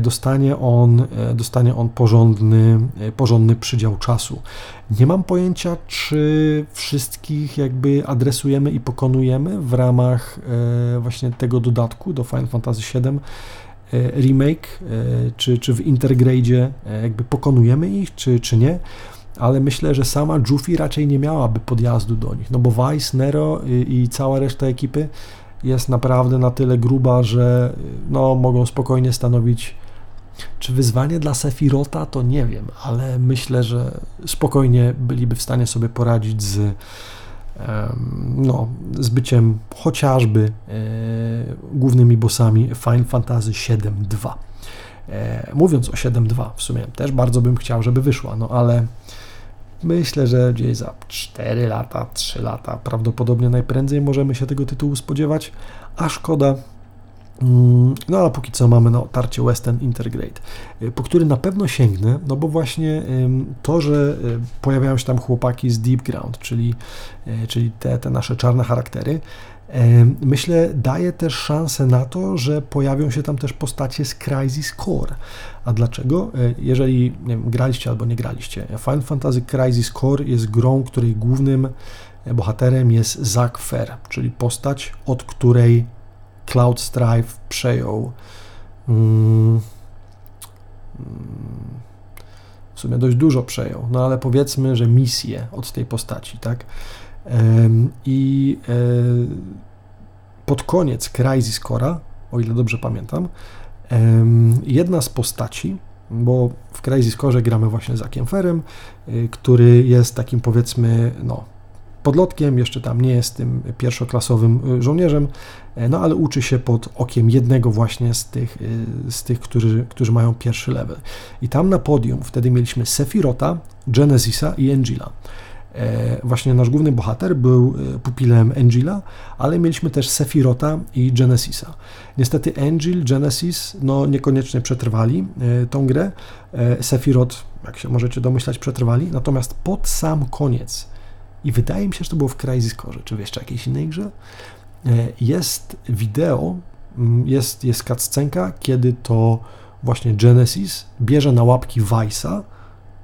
S1: dostanie on, dostanie on porządny, porządny przydział czasu. Nie mam pojęcia, czy wszystkich jakby adresujemy i pokonujemy w ramach właśnie tego dodatku do Final Fantasy VII E, remake, e, czy, czy w Intergrade e, jakby pokonujemy ich, czy, czy nie, ale myślę, że sama Juffy raczej nie miałaby podjazdu do nich, no bo Vice, Nero i, i cała reszta ekipy jest naprawdę na tyle gruba, że no, mogą spokojnie stanowić czy wyzwanie dla Sefirota, to nie wiem, ale myślę, że spokojnie byliby w stanie sobie poradzić z no, z byciem chociażby e, głównymi bossami Final Fantasy VII-2. E, mówiąc o 7.2, w sumie też bardzo bym chciał, żeby wyszła, no ale myślę, że gdzieś za 4 lata, 3 lata prawdopodobnie najprędzej możemy się tego tytułu spodziewać, a szkoda, no a póki co mamy na otarcie Western Intergrade, y, po który na pewno sięgnę, no bo właśnie to, że y, pojawiają się tam chłopaki z Deep Ground, czyli, y, czyli te, te nasze czarne charaktery, myślę daje też szansę na to, że pojawią się tam też postacie z Crisis Core. A dlaczego? Jeżeli wiem, graliście albo nie graliście, Final Fantasy Crisis Core jest grą, której głównym bohaterem jest Zack Fair, czyli postać, od której Cloud Strife przejął. Mm, w sumie dość dużo przejął, no ale powiedzmy, że misję od tej postaci, tak? I e, pod koniec Crisis Core'a, o ile dobrze pamiętam, jedna z postaci, bo w Crisis Core gramy właśnie z Akiemferem, y, który jest takim powiedzmy, no, podlotkiem, jeszcze tam nie jest tym pierwszoklasowym y, żołnierzem, e, no ale uczy się pod okiem jednego właśnie z tych, y, z tych którzy, którzy mają pierwszy level. I tam na podium wtedy mieliśmy Sefirota, Genesisa i Angela. E, właśnie nasz główny bohater był e, pupilem Angela, ale mieliśmy też Sefirota i Genesisa. Niestety Angel, Genesis no niekoniecznie przetrwali tą grę. Sefirot, jak się możecie domyślać, przetrwali, natomiast pod sam koniec i wydaje mi się, że to było w Crysis Core, czy w jeszcze jakiejś innej grze, e, jest wideo, mm, jest, jest cutscenka, kiedy to właśnie Genesis bierze na łapki Vice'a,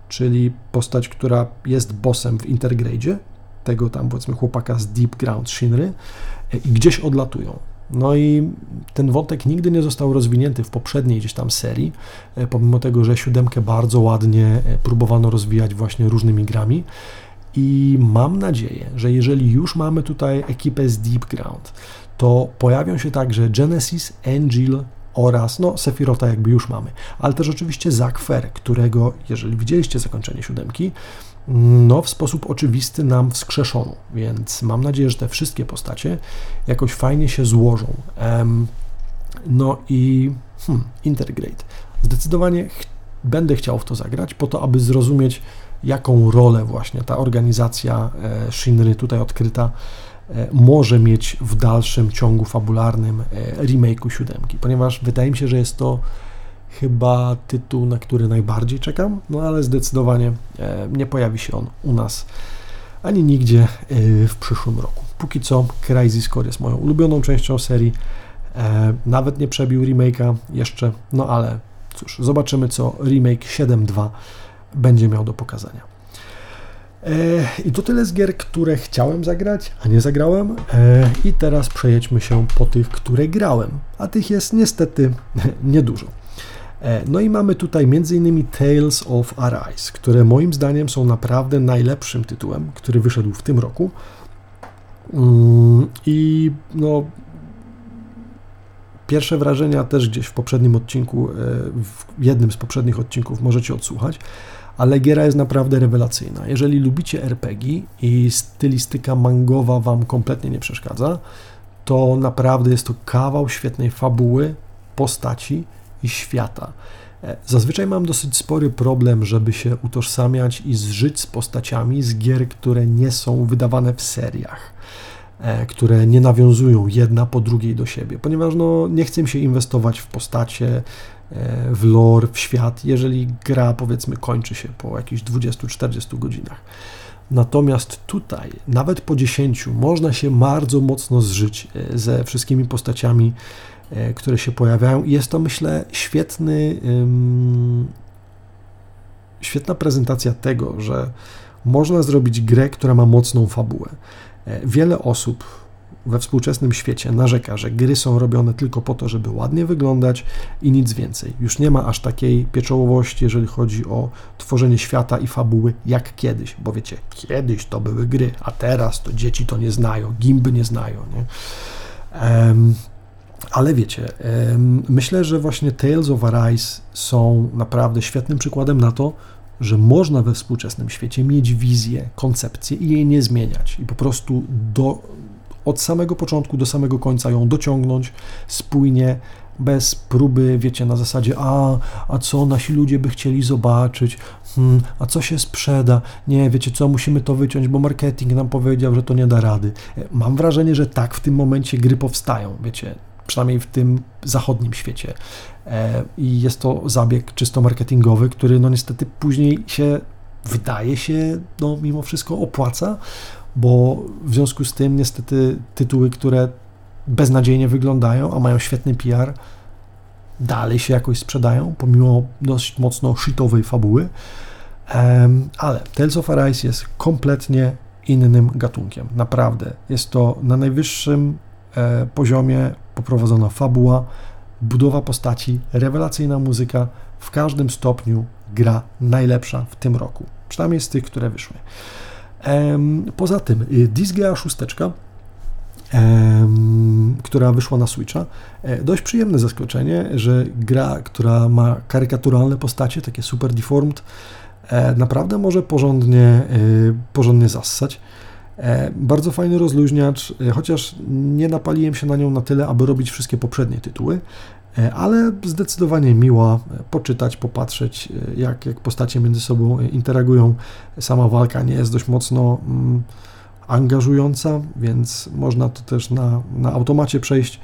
S1: czyli postać, która jest bossem w Intergrade, tego tam powiedzmy chłopaka z Deep Ground Shinry e, i gdzieś odlatują. No i ten wątek nigdy nie został rozwinięty w poprzedniej gdzieś tam serii, e, pomimo tego, że siódemkę bardzo ładnie próbowano rozwijać właśnie różnymi grami. I mam nadzieję, że jeżeli już mamy tutaj ekipę z Deep Ground, to pojawią się także Genesis, Angel oraz no Sefirota jakby już mamy, ale też oczywiście Zakfer, którego, jeżeli widzieliście zakończenie siódemki, no w sposób oczywisty nam wskrzeszono, więc mam nadzieję, że te wszystkie postacie jakoś fajnie się złożą. No i hmm, Intergrade. Zdecydowanie ch będę chciał w to zagrać, po to, aby zrozumieć, jaką rolę właśnie ta organizacja e, Shinry tutaj odkryta e, może mieć w dalszym ciągu fabularnym e, remake'u siódemki, ponieważ wydaje mi się, że jest to chyba tytuł, na który najbardziej czekam, no ale zdecydowanie nie pojawi się on u nas ani nigdzie w przyszłym roku. Póki co Crisis Core jest moją ulubioną częścią serii, nawet nie przebił remake'a jeszcze, no ale cóż, zobaczymy co remake 7.2 będzie miał do pokazania. I to tyle z gier, które chciałem zagrać, a nie zagrałem. I teraz przejedźmy się po tych, które grałem, a tych jest niestety niedużo. No i mamy tutaj m.in. Tales of Arise, które moim zdaniem są naprawdę najlepszym tytułem, który wyszedł w tym roku. Mm, I no, pierwsze wrażenia też gdzieś w poprzednim odcinku, w jednym z poprzednich odcinków możecie odsłuchać ale giera jest naprawdę rewelacyjna. Jeżeli lubicie RPG i stylistyka mangowa Wam kompletnie nie przeszkadza, to naprawdę jest to kawał świetnej fabuły, postaci i świata. E, zazwyczaj mam dosyć spory problem, żeby się utożsamiać i zżyć z postaciami z gier, które nie są wydawane w seriach, które nie nawiązują jedna po drugiej do siebie, ponieważ no, nie chcę się inwestować w postacie, w lore, w świat, jeżeli gra powiedzmy kończy się po jakichś 20-40 godzinach. Natomiast tutaj, nawet po 10, można się bardzo mocno zżyć e, ze wszystkimi postaciami, e, które się pojawiają. I jest to, myślę, świetny, świetna prezentacja tego, że można zrobić grę, która ma mocną fabułę. E, wiele osób we współczesnym świecie narzeka, że gry są robione tylko po to, żeby ładnie wyglądać i nic więcej. Już nie ma aż takiej pieczołowości, jeżeli chodzi o tworzenie świata i fabuły jak kiedyś, bo wiecie, kiedyś to były gry, a teraz to dzieci to nie znają, gimby nie znają. Nie? Um, ale wiecie, um, myślę, że właśnie Tales of Arise są naprawdę świetnym przykładem na to, że można we współczesnym świecie mieć wizję, koncepcję i jej nie zmieniać i po prostu do, od samego początku do samego końca ją dociągnąć spójnie, bez próby, wiecie, na zasadzie, a, a co nasi ludzie by chcieli zobaczyć, hmm, a co się sprzeda, nie, wiecie co, musimy to wyciąć, bo marketing nam powiedział, że to nie da rady. Mam wrażenie, że tak w tym momencie gry powstają, wiecie, przynajmniej w tym zachodnim świecie. E, I jest to zabieg czysto marketingowy, który no niestety później się wydaje się, no mimo wszystko opłaca, bo w związku z tym niestety tytuły, które beznadziejnie wyglądają, a mają świetny PR, dalej się jakoś sprzedają, pomimo dość mocno shitowej fabuły. ale Tales of Arise jest kompletnie innym gatunkiem. Naprawdę. Jest to na najwyższym poziomie poprowadzona fabuła, budowa postaci, rewelacyjna muzyka. W każdym stopniu gra najlepsza w tym roku. Przynajmniej z tych, które wyszły. Poza tym y, Disgaea 6, która wyszła na Switcha, e, dość przyjemne zaskoczenie, że gra, która ma karykaturalne postacie, takie super deformed, e, naprawdę może porządnie, y, porządnie zassać. E, bardzo fajny rozluźniacz, chociaż nie napaliłem się na nią na tyle, aby robić wszystkie poprzednie tytuły. E, ale zdecydowanie miła e, poczytać, popatrzeć, e, jak, jak postacie między sobą interagują. Sama walka nie jest dość mocno mm, angażująca, więc można to też na, na automacie przejść,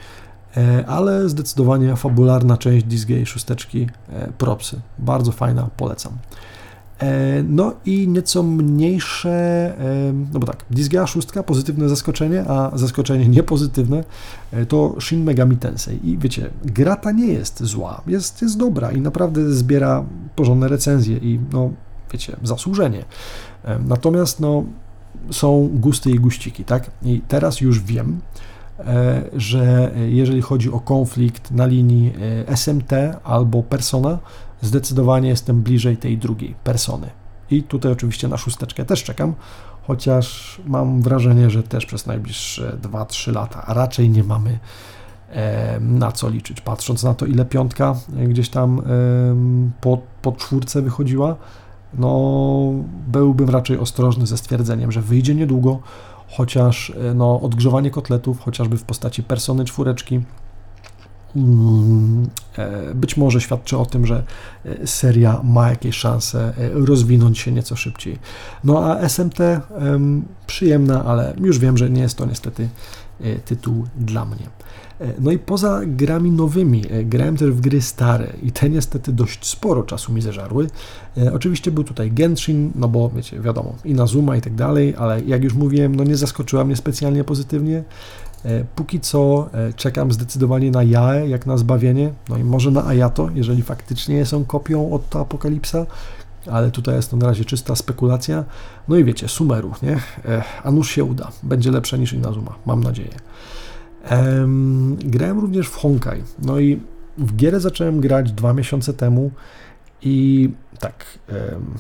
S1: ale zdecydowanie fabularna część Disgaea szósteczki propsy. Bardzo fajna, polecam. E, no i nieco mniejsze, e, no bo tak, Disgaea 6, pozytywne zaskoczenie, a zaskoczenie niepozytywne e, to Shin Megami Tensei. I wiecie, gra ta nie jest zła, jest, jest dobra i naprawdę zbiera porządne recenzje i no, wiecie, zasłużenie. Natomiast no, są gusty i guściki, tak? I teraz już wiem, że jeżeli chodzi o konflikt na linii SMT albo Persona, zdecydowanie jestem bliżej tej drugiej persony. I tutaj oczywiście na szósteczkę też czekam, chociaż mam wrażenie, że też przez najbliższe 2-3 lata raczej nie mamy na co liczyć. Patrząc na to, ile piątka gdzieś tam po, po czwórce wychodziła, no byłbym raczej ostrożny ze stwierdzeniem, że wyjdzie niedługo, chociaż no, odgrzewanie kotletów, chociażby w postaci persony czwóreczki, e, być może świadczy o tym, że e, seria ma jakieś szanse e, rozwinąć się nieco szybciej. No a SMT przyjemna, ale już wiem, że nie jest to niestety tytuł dla mnie. E, no i poza grami nowymi, e, grałem też w gry stare i te niestety dość sporo czasu mi zeżarły. E, oczywiście był tutaj Genshin, no bo wiecie, wiadomo, i Nazuma i tak dalej, ale jak już mówiłem, no nie zaskoczyła mnie specjalnie pozytywnie. Póki co czekam zdecydowanie na Jae, jak na zbawienie, no i może na Ayato, jeżeli faktycznie są kopią od Apokalipsa, ale tutaj jest to na razie czysta spekulacja. No i wiecie, Sumeru, nie? A nuż się uda, będzie lepsze niż Inazuma, mam nadzieję. Um, grałem również w Honkai. No i w gierę zacząłem grać dwa miesiące temu i tak. Um,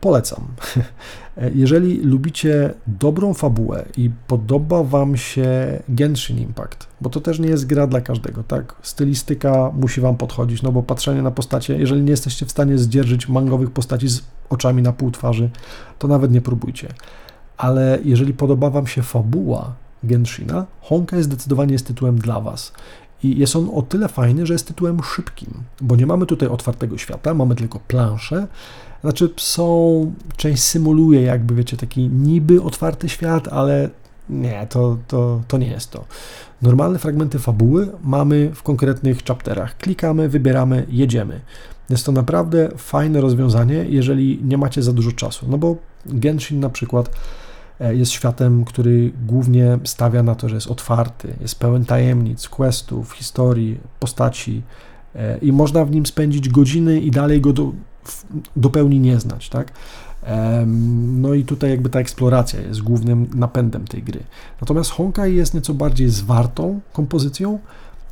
S1: polecam. Jeżeli lubicie dobrą fabułę i podoba Wam się Genshin Impact, bo to też nie jest gra dla każdego, tak? Stylistyka musi Wam podchodzić, no bo patrzenie na postacie, jeżeli nie jesteście w stanie zdzierżyć mangowych postaci z oczami na pół twarzy, to nawet nie próbujcie. Ale jeżeli podoba Wam się fabuła, Genshina, zdecydowanie jest tytułem dla Was. I jest on o tyle fajny, że jest tytułem szybkim, bo nie mamy tutaj otwartego świata, mamy tylko planszę. Znaczy, są, część symuluje jakby, wiecie, taki niby otwarty świat, ale nie, to, to, to nie jest to. Normalne fragmenty fabuły mamy w konkretnych chapterach. Klikamy, wybieramy, jedziemy. Jest to naprawdę fajne rozwiązanie, jeżeli nie macie za dużo czasu. No bo Genshin na przykład E, jest światem, który głównie stawia na to, że jest otwarty, jest pełen tajemnic, questów, historii, postaci e, i można w nim spędzić godziny i dalej go do, do pełni nie znać, tak? No i tutaj jakby ta eksploracja jest głównym napędem tej gry. Natomiast Honkai jest nieco bardziej zwartą kompozycją,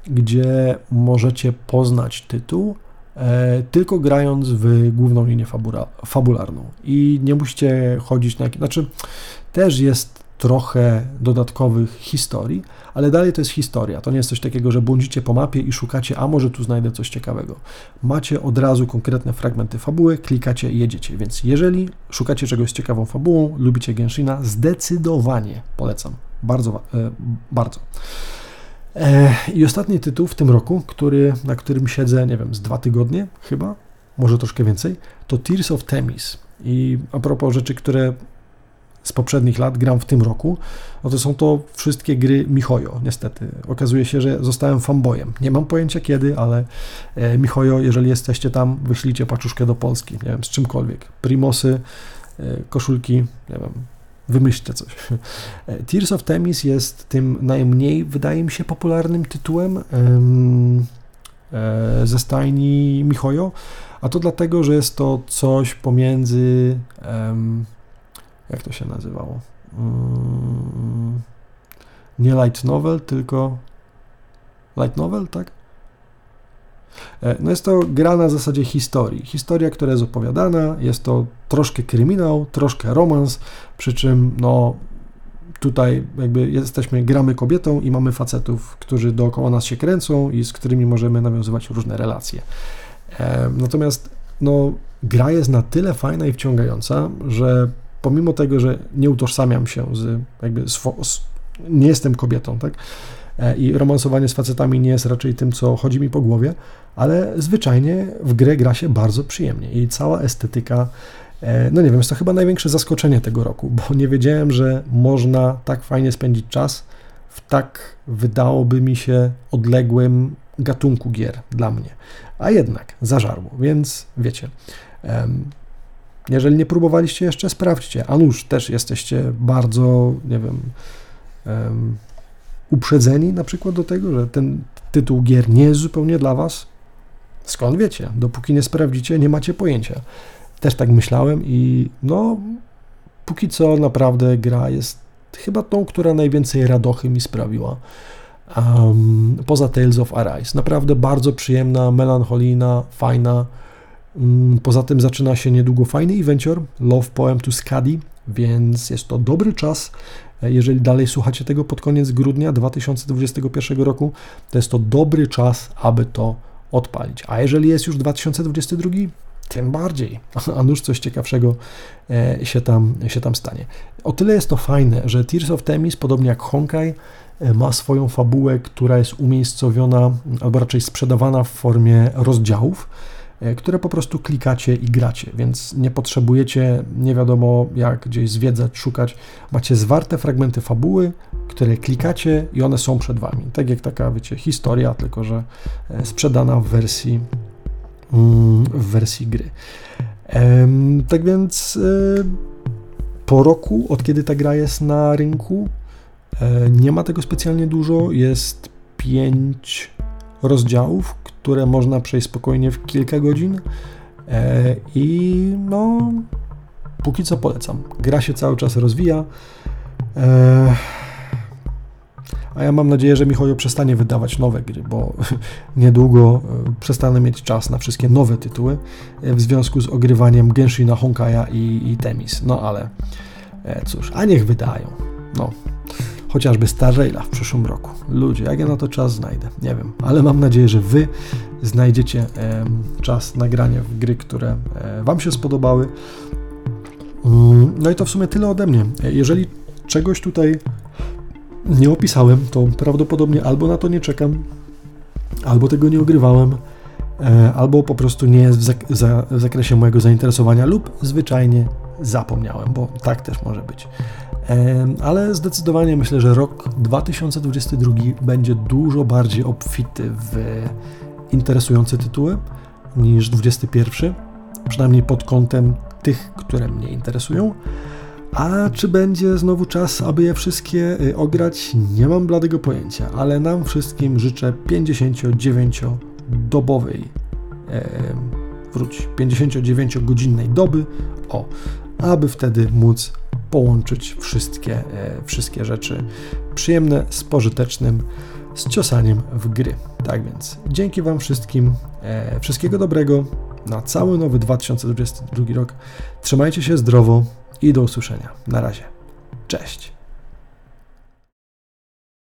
S1: gdzie możecie poznać tytuł, e, tylko grając w główną linię fabula, fabularną i nie musicie chodzić na znaczy też jest trochę dodatkowych historii, ale dalej to jest historia. To nie jest coś takiego, że błądzicie po mapie i szukacie, a może tu znajdę coś ciekawego. Macie od razu konkretne fragmenty fabuły, klikacie i jedziecie. Więc jeżeli szukacie czegoś z ciekawą fabułą, lubicie Genshina, zdecydowanie polecam. Bardzo, e, bardzo. E, I ostatni tytuł w tym roku, który, na którym siedzę, nie wiem, z dwa tygodnie chyba, może troszkę więcej, to Tears of Temis. I a propos rzeczy, które z poprzednich lat gram w tym roku, no to są to wszystkie gry Mihoyo, niestety. Okazuje się, że zostałem fanboyem. Nie mam pojęcia kiedy, ale e, Mihoyo, jeżeli jesteście tam, wyślijcie paczuszkę do Polski, nie wiem, z czymkolwiek. Primosy, e, koszulki, nie wiem, wymyślcie coś. E, Tears of Temis jest tym najmniej, wydaje mi się, popularnym tytułem ze stajni Mihoyo, a to dlatego, że jest to coś pomiędzy jak to się nazywało? Mm, nie light novel, tylko light novel, tak? E, no jest to gra na zasadzie historii. Historia, która jest opowiadana, jest to troszkę kryminał, troszkę romans, przy czym no tutaj jakby jesteśmy, gramy kobietą i mamy facetów, którzy dookoła nas się kręcą i z którymi możemy nawiązywać różne relacje. E, natomiast no, gra jest na tyle fajna i wciągająca, że pomimo tego, że nie utożsamiam się z, jakby z, nie jestem kobietą, tak? E, I romansowanie z facetami nie jest raczej tym, co chodzi mi po głowie, ale zwyczajnie w grę gra się bardzo przyjemnie i cała estetyka, e, no nie wiem, jest to chyba największe zaskoczenie tego roku, bo nie wiedziałem, że można tak fajnie spędzić czas w tak, wydałoby mi się, odległym gatunku gier dla mnie. A jednak zażarło, więc wiecie. Jeżeli nie próbowaliście jeszcze, sprawdźcie. A nuż też jesteście bardzo, nie wiem, um, uprzedzeni na przykład do tego, że ten tytuł gier nie jest zupełnie dla Was. Skąd wiecie? Dopóki nie sprawdzicie, nie macie pojęcia. Też tak myślałem i no, póki co naprawdę gra jest chyba tą, która najwięcej radochy mi sprawiła. Um, poza Tales of Arise. Naprawdę bardzo przyjemna, melancholijna, fajna. Mm, poza tym zaczyna się niedługo fajny evencior, Love Poem to Skadi, więc jest to dobry czas, jeżeli dalej słuchacie tego pod koniec grudnia 2021 roku, to jest to dobry czas, aby to odpalić. A jeżeli jest już 2022, tym bardziej, a nuż coś ciekawszego e, się tam, się tam stanie. O tyle jest to fajne, że Tears of Temis, podobnie jak Honkai, e, ma swoją fabułę, która jest umiejscowiona, albo raczej sprzedawana w formie rozdziałów, e, które po prostu klikacie i gracie, więc nie potrzebujecie nie wiadomo jak gdzieś zwiedzać, szukać. Macie zwarte fragmenty fabuły, które klikacie i one są przed wami. Tak jak taka, wiecie, historia, tylko że sprzedana w wersji Mm, w wersji gry. Tak więc e, po roku, od kiedy ta gra jest na rynku, e, nie ma tego specjalnie dużo. Jest pięć rozdziałów, które można przejść spokojnie w kilka godzin. E, I no, póki co polecam. Gra się cały czas rozwija. A ja mam nadzieję, że Michojo przestanie wydawać nowe gry, bo niedługo e, przestanę mieć czas na wszystkie nowe tytuły e, w związku z ogrywaniem Genshina, Honkaja i, i Temis. No ale e, cóż, a niech wydają. No, chociażby Star w przyszłym roku. Ludzie, jak ja na to czas znajdę? Nie wiem, ale mam nadzieję, że Wy znajdziecie e, czas nagrania w gry, które e, Wam się spodobały. Mm, no i to w sumie tyle ode mnie. Jeżeli czegoś tutaj nie opisałem, to prawdopodobnie albo na to nie czekam, albo tego nie ogrywałem, e, albo po prostu nie jest w, zak za w zakresie mojego zainteresowania, lub zwyczajnie zapomniałem, bo tak też może być. E, ale zdecydowanie myślę, że rok 2022 będzie dużo bardziej obfity w interesujące tytuły niż 2021, przynajmniej pod kątem tych, które mnie interesują. A czy będzie znowu czas, aby je wszystkie y, ograć? Nie mam bladego pojęcia, ale nam wszystkim życzę 59-dobowej, e, wróć, 59-godzinnej doby, o, aby wtedy móc połączyć wszystkie, e, wszystkie rzeczy przyjemne z pożytecznym, z ciosaniem w gry. Tak więc dzięki Wam wszystkim, e, wszystkiego dobrego na cały nowy 2022 rok. Trzymajcie się zdrowo i do usłyszenia. Na razie. Cześć.